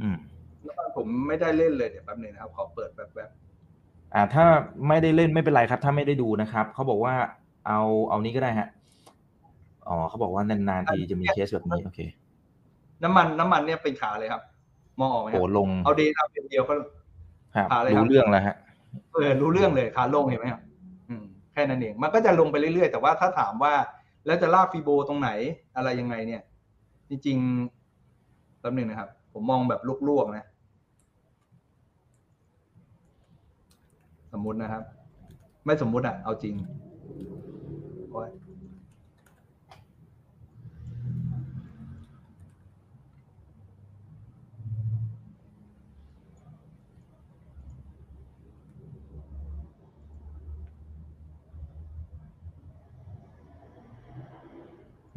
อืมแล้วผมไม่ได้เล่นเลยเดี๋ยวแป๊บหนึงนะครับขอเปิดแบบแบบ อ่าถ้าไม่ได้เล่นไม่เป็นไรครับ ถ้าไม่ได้ดูนะครับเขาบอกว่าเอาเอานี้ก็ได้ฮะอ๋อเขาบอกว่านานๆทีจะมีเคสแบบนี้โอเค น้ำมันน้ำมันเนี่ยเป็นขาเลยครับ มองออกไหมคโอ้รับลงเอาเดย์ทำเป็นเดียวก็ครับขาเลยครับรู้เรื่องแล้วฮะเออรู้เรื่องเลยขาลงเห็นไหมครับอืมแค่นั้นเองมันก็จะลงไปเรื่อยๆ แต่ว่าถ้าถามว่าแล้วจะลากฟีโบตรงไหนอะไรยังไงเนี่ย จริงๆแป๊บหนึงนะครับ ผมมองแบบลวกๆนะ สมมุตินะครับ ไม่สมมุติอะ เอาจริงโอ๊ย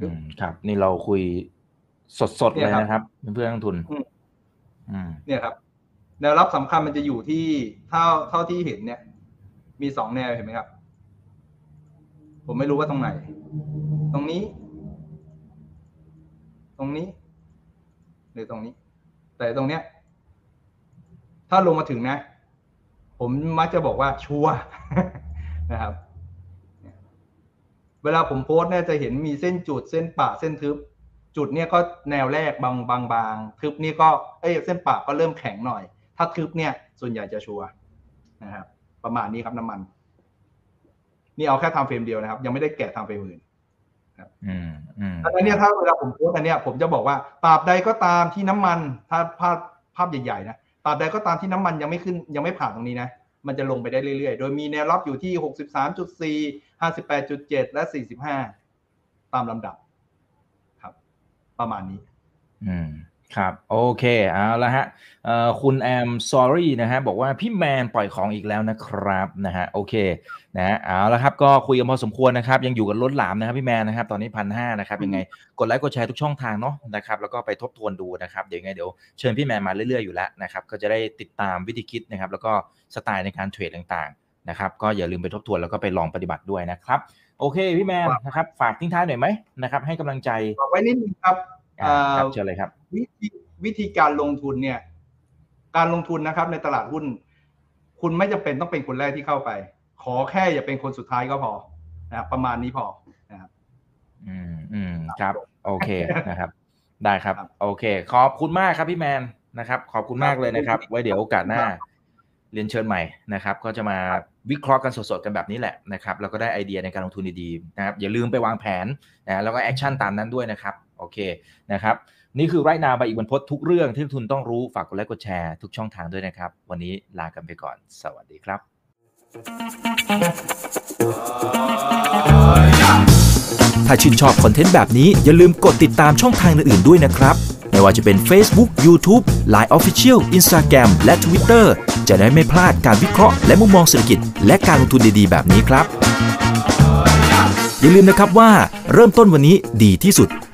อืมครับนี่เราคุยสดๆเนี่เลยยครับนะครับ เพื่อนๆนักลงทุนอืมอืมเนี่ยครับ แนวรับสำคัญมันจะอยู่ที่เท่าเท่าที่เห็นเนี่ย มีสองแนวเห็นไหมครับ ผมไม่รู้ว่าตรงไหน ตรงนี้ ตรงนี้ หรือตรงนี้ แต่ตรงเนี้ย ถ้าลงมาถึงนะ ผมมักจะบอกว่าชัวนะครับ เวลาผมโพสต์เนี่ยจะเห็นมีเส้นจุดเส้นปะเส้นทึบจุดเนี่ยก็แนวแรกบางบางบางทึบนี่ก็เอ้ยเส้นปะก็เริ่มแข็งหน่อย ถ้าทึบเนี่ยส่วนใหญ่จะชัวร์นะครับประมาณนี้ครับน้ำมัน นี่เอาแค่ time frame เดียวนะครับ ยังไม่ได้แกะ time frame อื่นอืมอืมอันนี้ถ้าเวลาผมโพสต์อันเนี้ยผมจะบอกว่าตราบใดก็ตามที่น้ำมัน ถ้าภาพภาพใหญ่ๆนะตราบใดก็ตามที่น้ำมันยังไม่ขึ้นยังไม่ผ่านตรงนี้นะมันจะลงไปได้เรื่อยๆ โดยมีแนวรับอยู่ที่63.4 58.7และ45ตามลำดับ ครับ ประมาณนี้ อืม ครับโอเคเอาละฮะเอ่อคุณแอม sorry นะฮะบอกว่าพี่แมนปล่อยของอีกแล้วนะครับนะฮะโอเคนะฮะเอาละครับก็คุยกันพอสมควรนะครับ ยังอยู่กับล้นหลามนะครับพี่แมนนะครับตอนนี้พันห้านะครับยังไงกดไลค์กดแชร์ทุกช่องทางเนาะนะครับแล้วก็ไปทบทวนดูนะครับเดี๋ยวยังไงเดี๋ยวเชิญพี่แมนมาเรื่อย ๆ อยู่แล้วนะครับก็จะได้ติดตามวิธีคิดนะครับแล้วก็สไตล์ในการเทรดต่างๆนะครับก็อย่าลืมไปทบทวนแล้วก็ไปลองปฏิบัติด้วยนะครับโอเคพี่แมนนะครับฝากทิ้งท้ายหน่อยไหมนะครับให้กำลังใจบอกไว้นิดนึงครับอ่าครับ เอ่อเชิญเลยครับวิธีวิธีการลงทุนเนี่ย การลงทุนนะครับ ในตลาดหุ้น คุณไม่จำเป็นต้องเป็นคนแรกที่เข้าไป ขอแค่อย่าเป็นคนสุดท้ายก็พอนะครับประมาณนี้พอนะครับ อืมอืมครับ โอเคนะครับ ได้ครับครับ โอเค ขอบคุณมากครับพี่แมนนะครับ ขอบคุณมากเลยนะครับ ไว้เดี๋ยวโอกาสหน้า เรียนเชิญใหม่นะครับ ก็จะมาวิเคราะห์กันสดๆกันแบบนี้แหละนะครับแล้วก็ได้ไอเดียในการลงทุนดีๆนะครับอย่าลืมไปวางแผนนะแล้วก็ action ตามนั้นด้วยนะครับ โอเคนะครับนี่คือไรนาใบอีกบรรพตทุกเรื่องที่นักลงทุนต้องรู้ฝากกดไลค์กดแชร์ทุกช่องทางด้วยนะครับ วันนี้ลากันไปก่อน สวัสดีครับ ถ้าชื่นชอบคอนเทนต์แบบนี้อย่าลืมกดติดตามช่องทางอื่นๆด้วยนะครับ ไม่ว่าจะเป็น Facebook, YouTube, Line Official, Instagram และ Twitter จะได้ไม่พลาดการวิเคราะห์และมุมมองเศรษฐกิจ และการลงทุนดีๆ แบบนี้ครับ อย่าลืมนะครับว่าเริ่มต้นวันนี้ดีที่สุด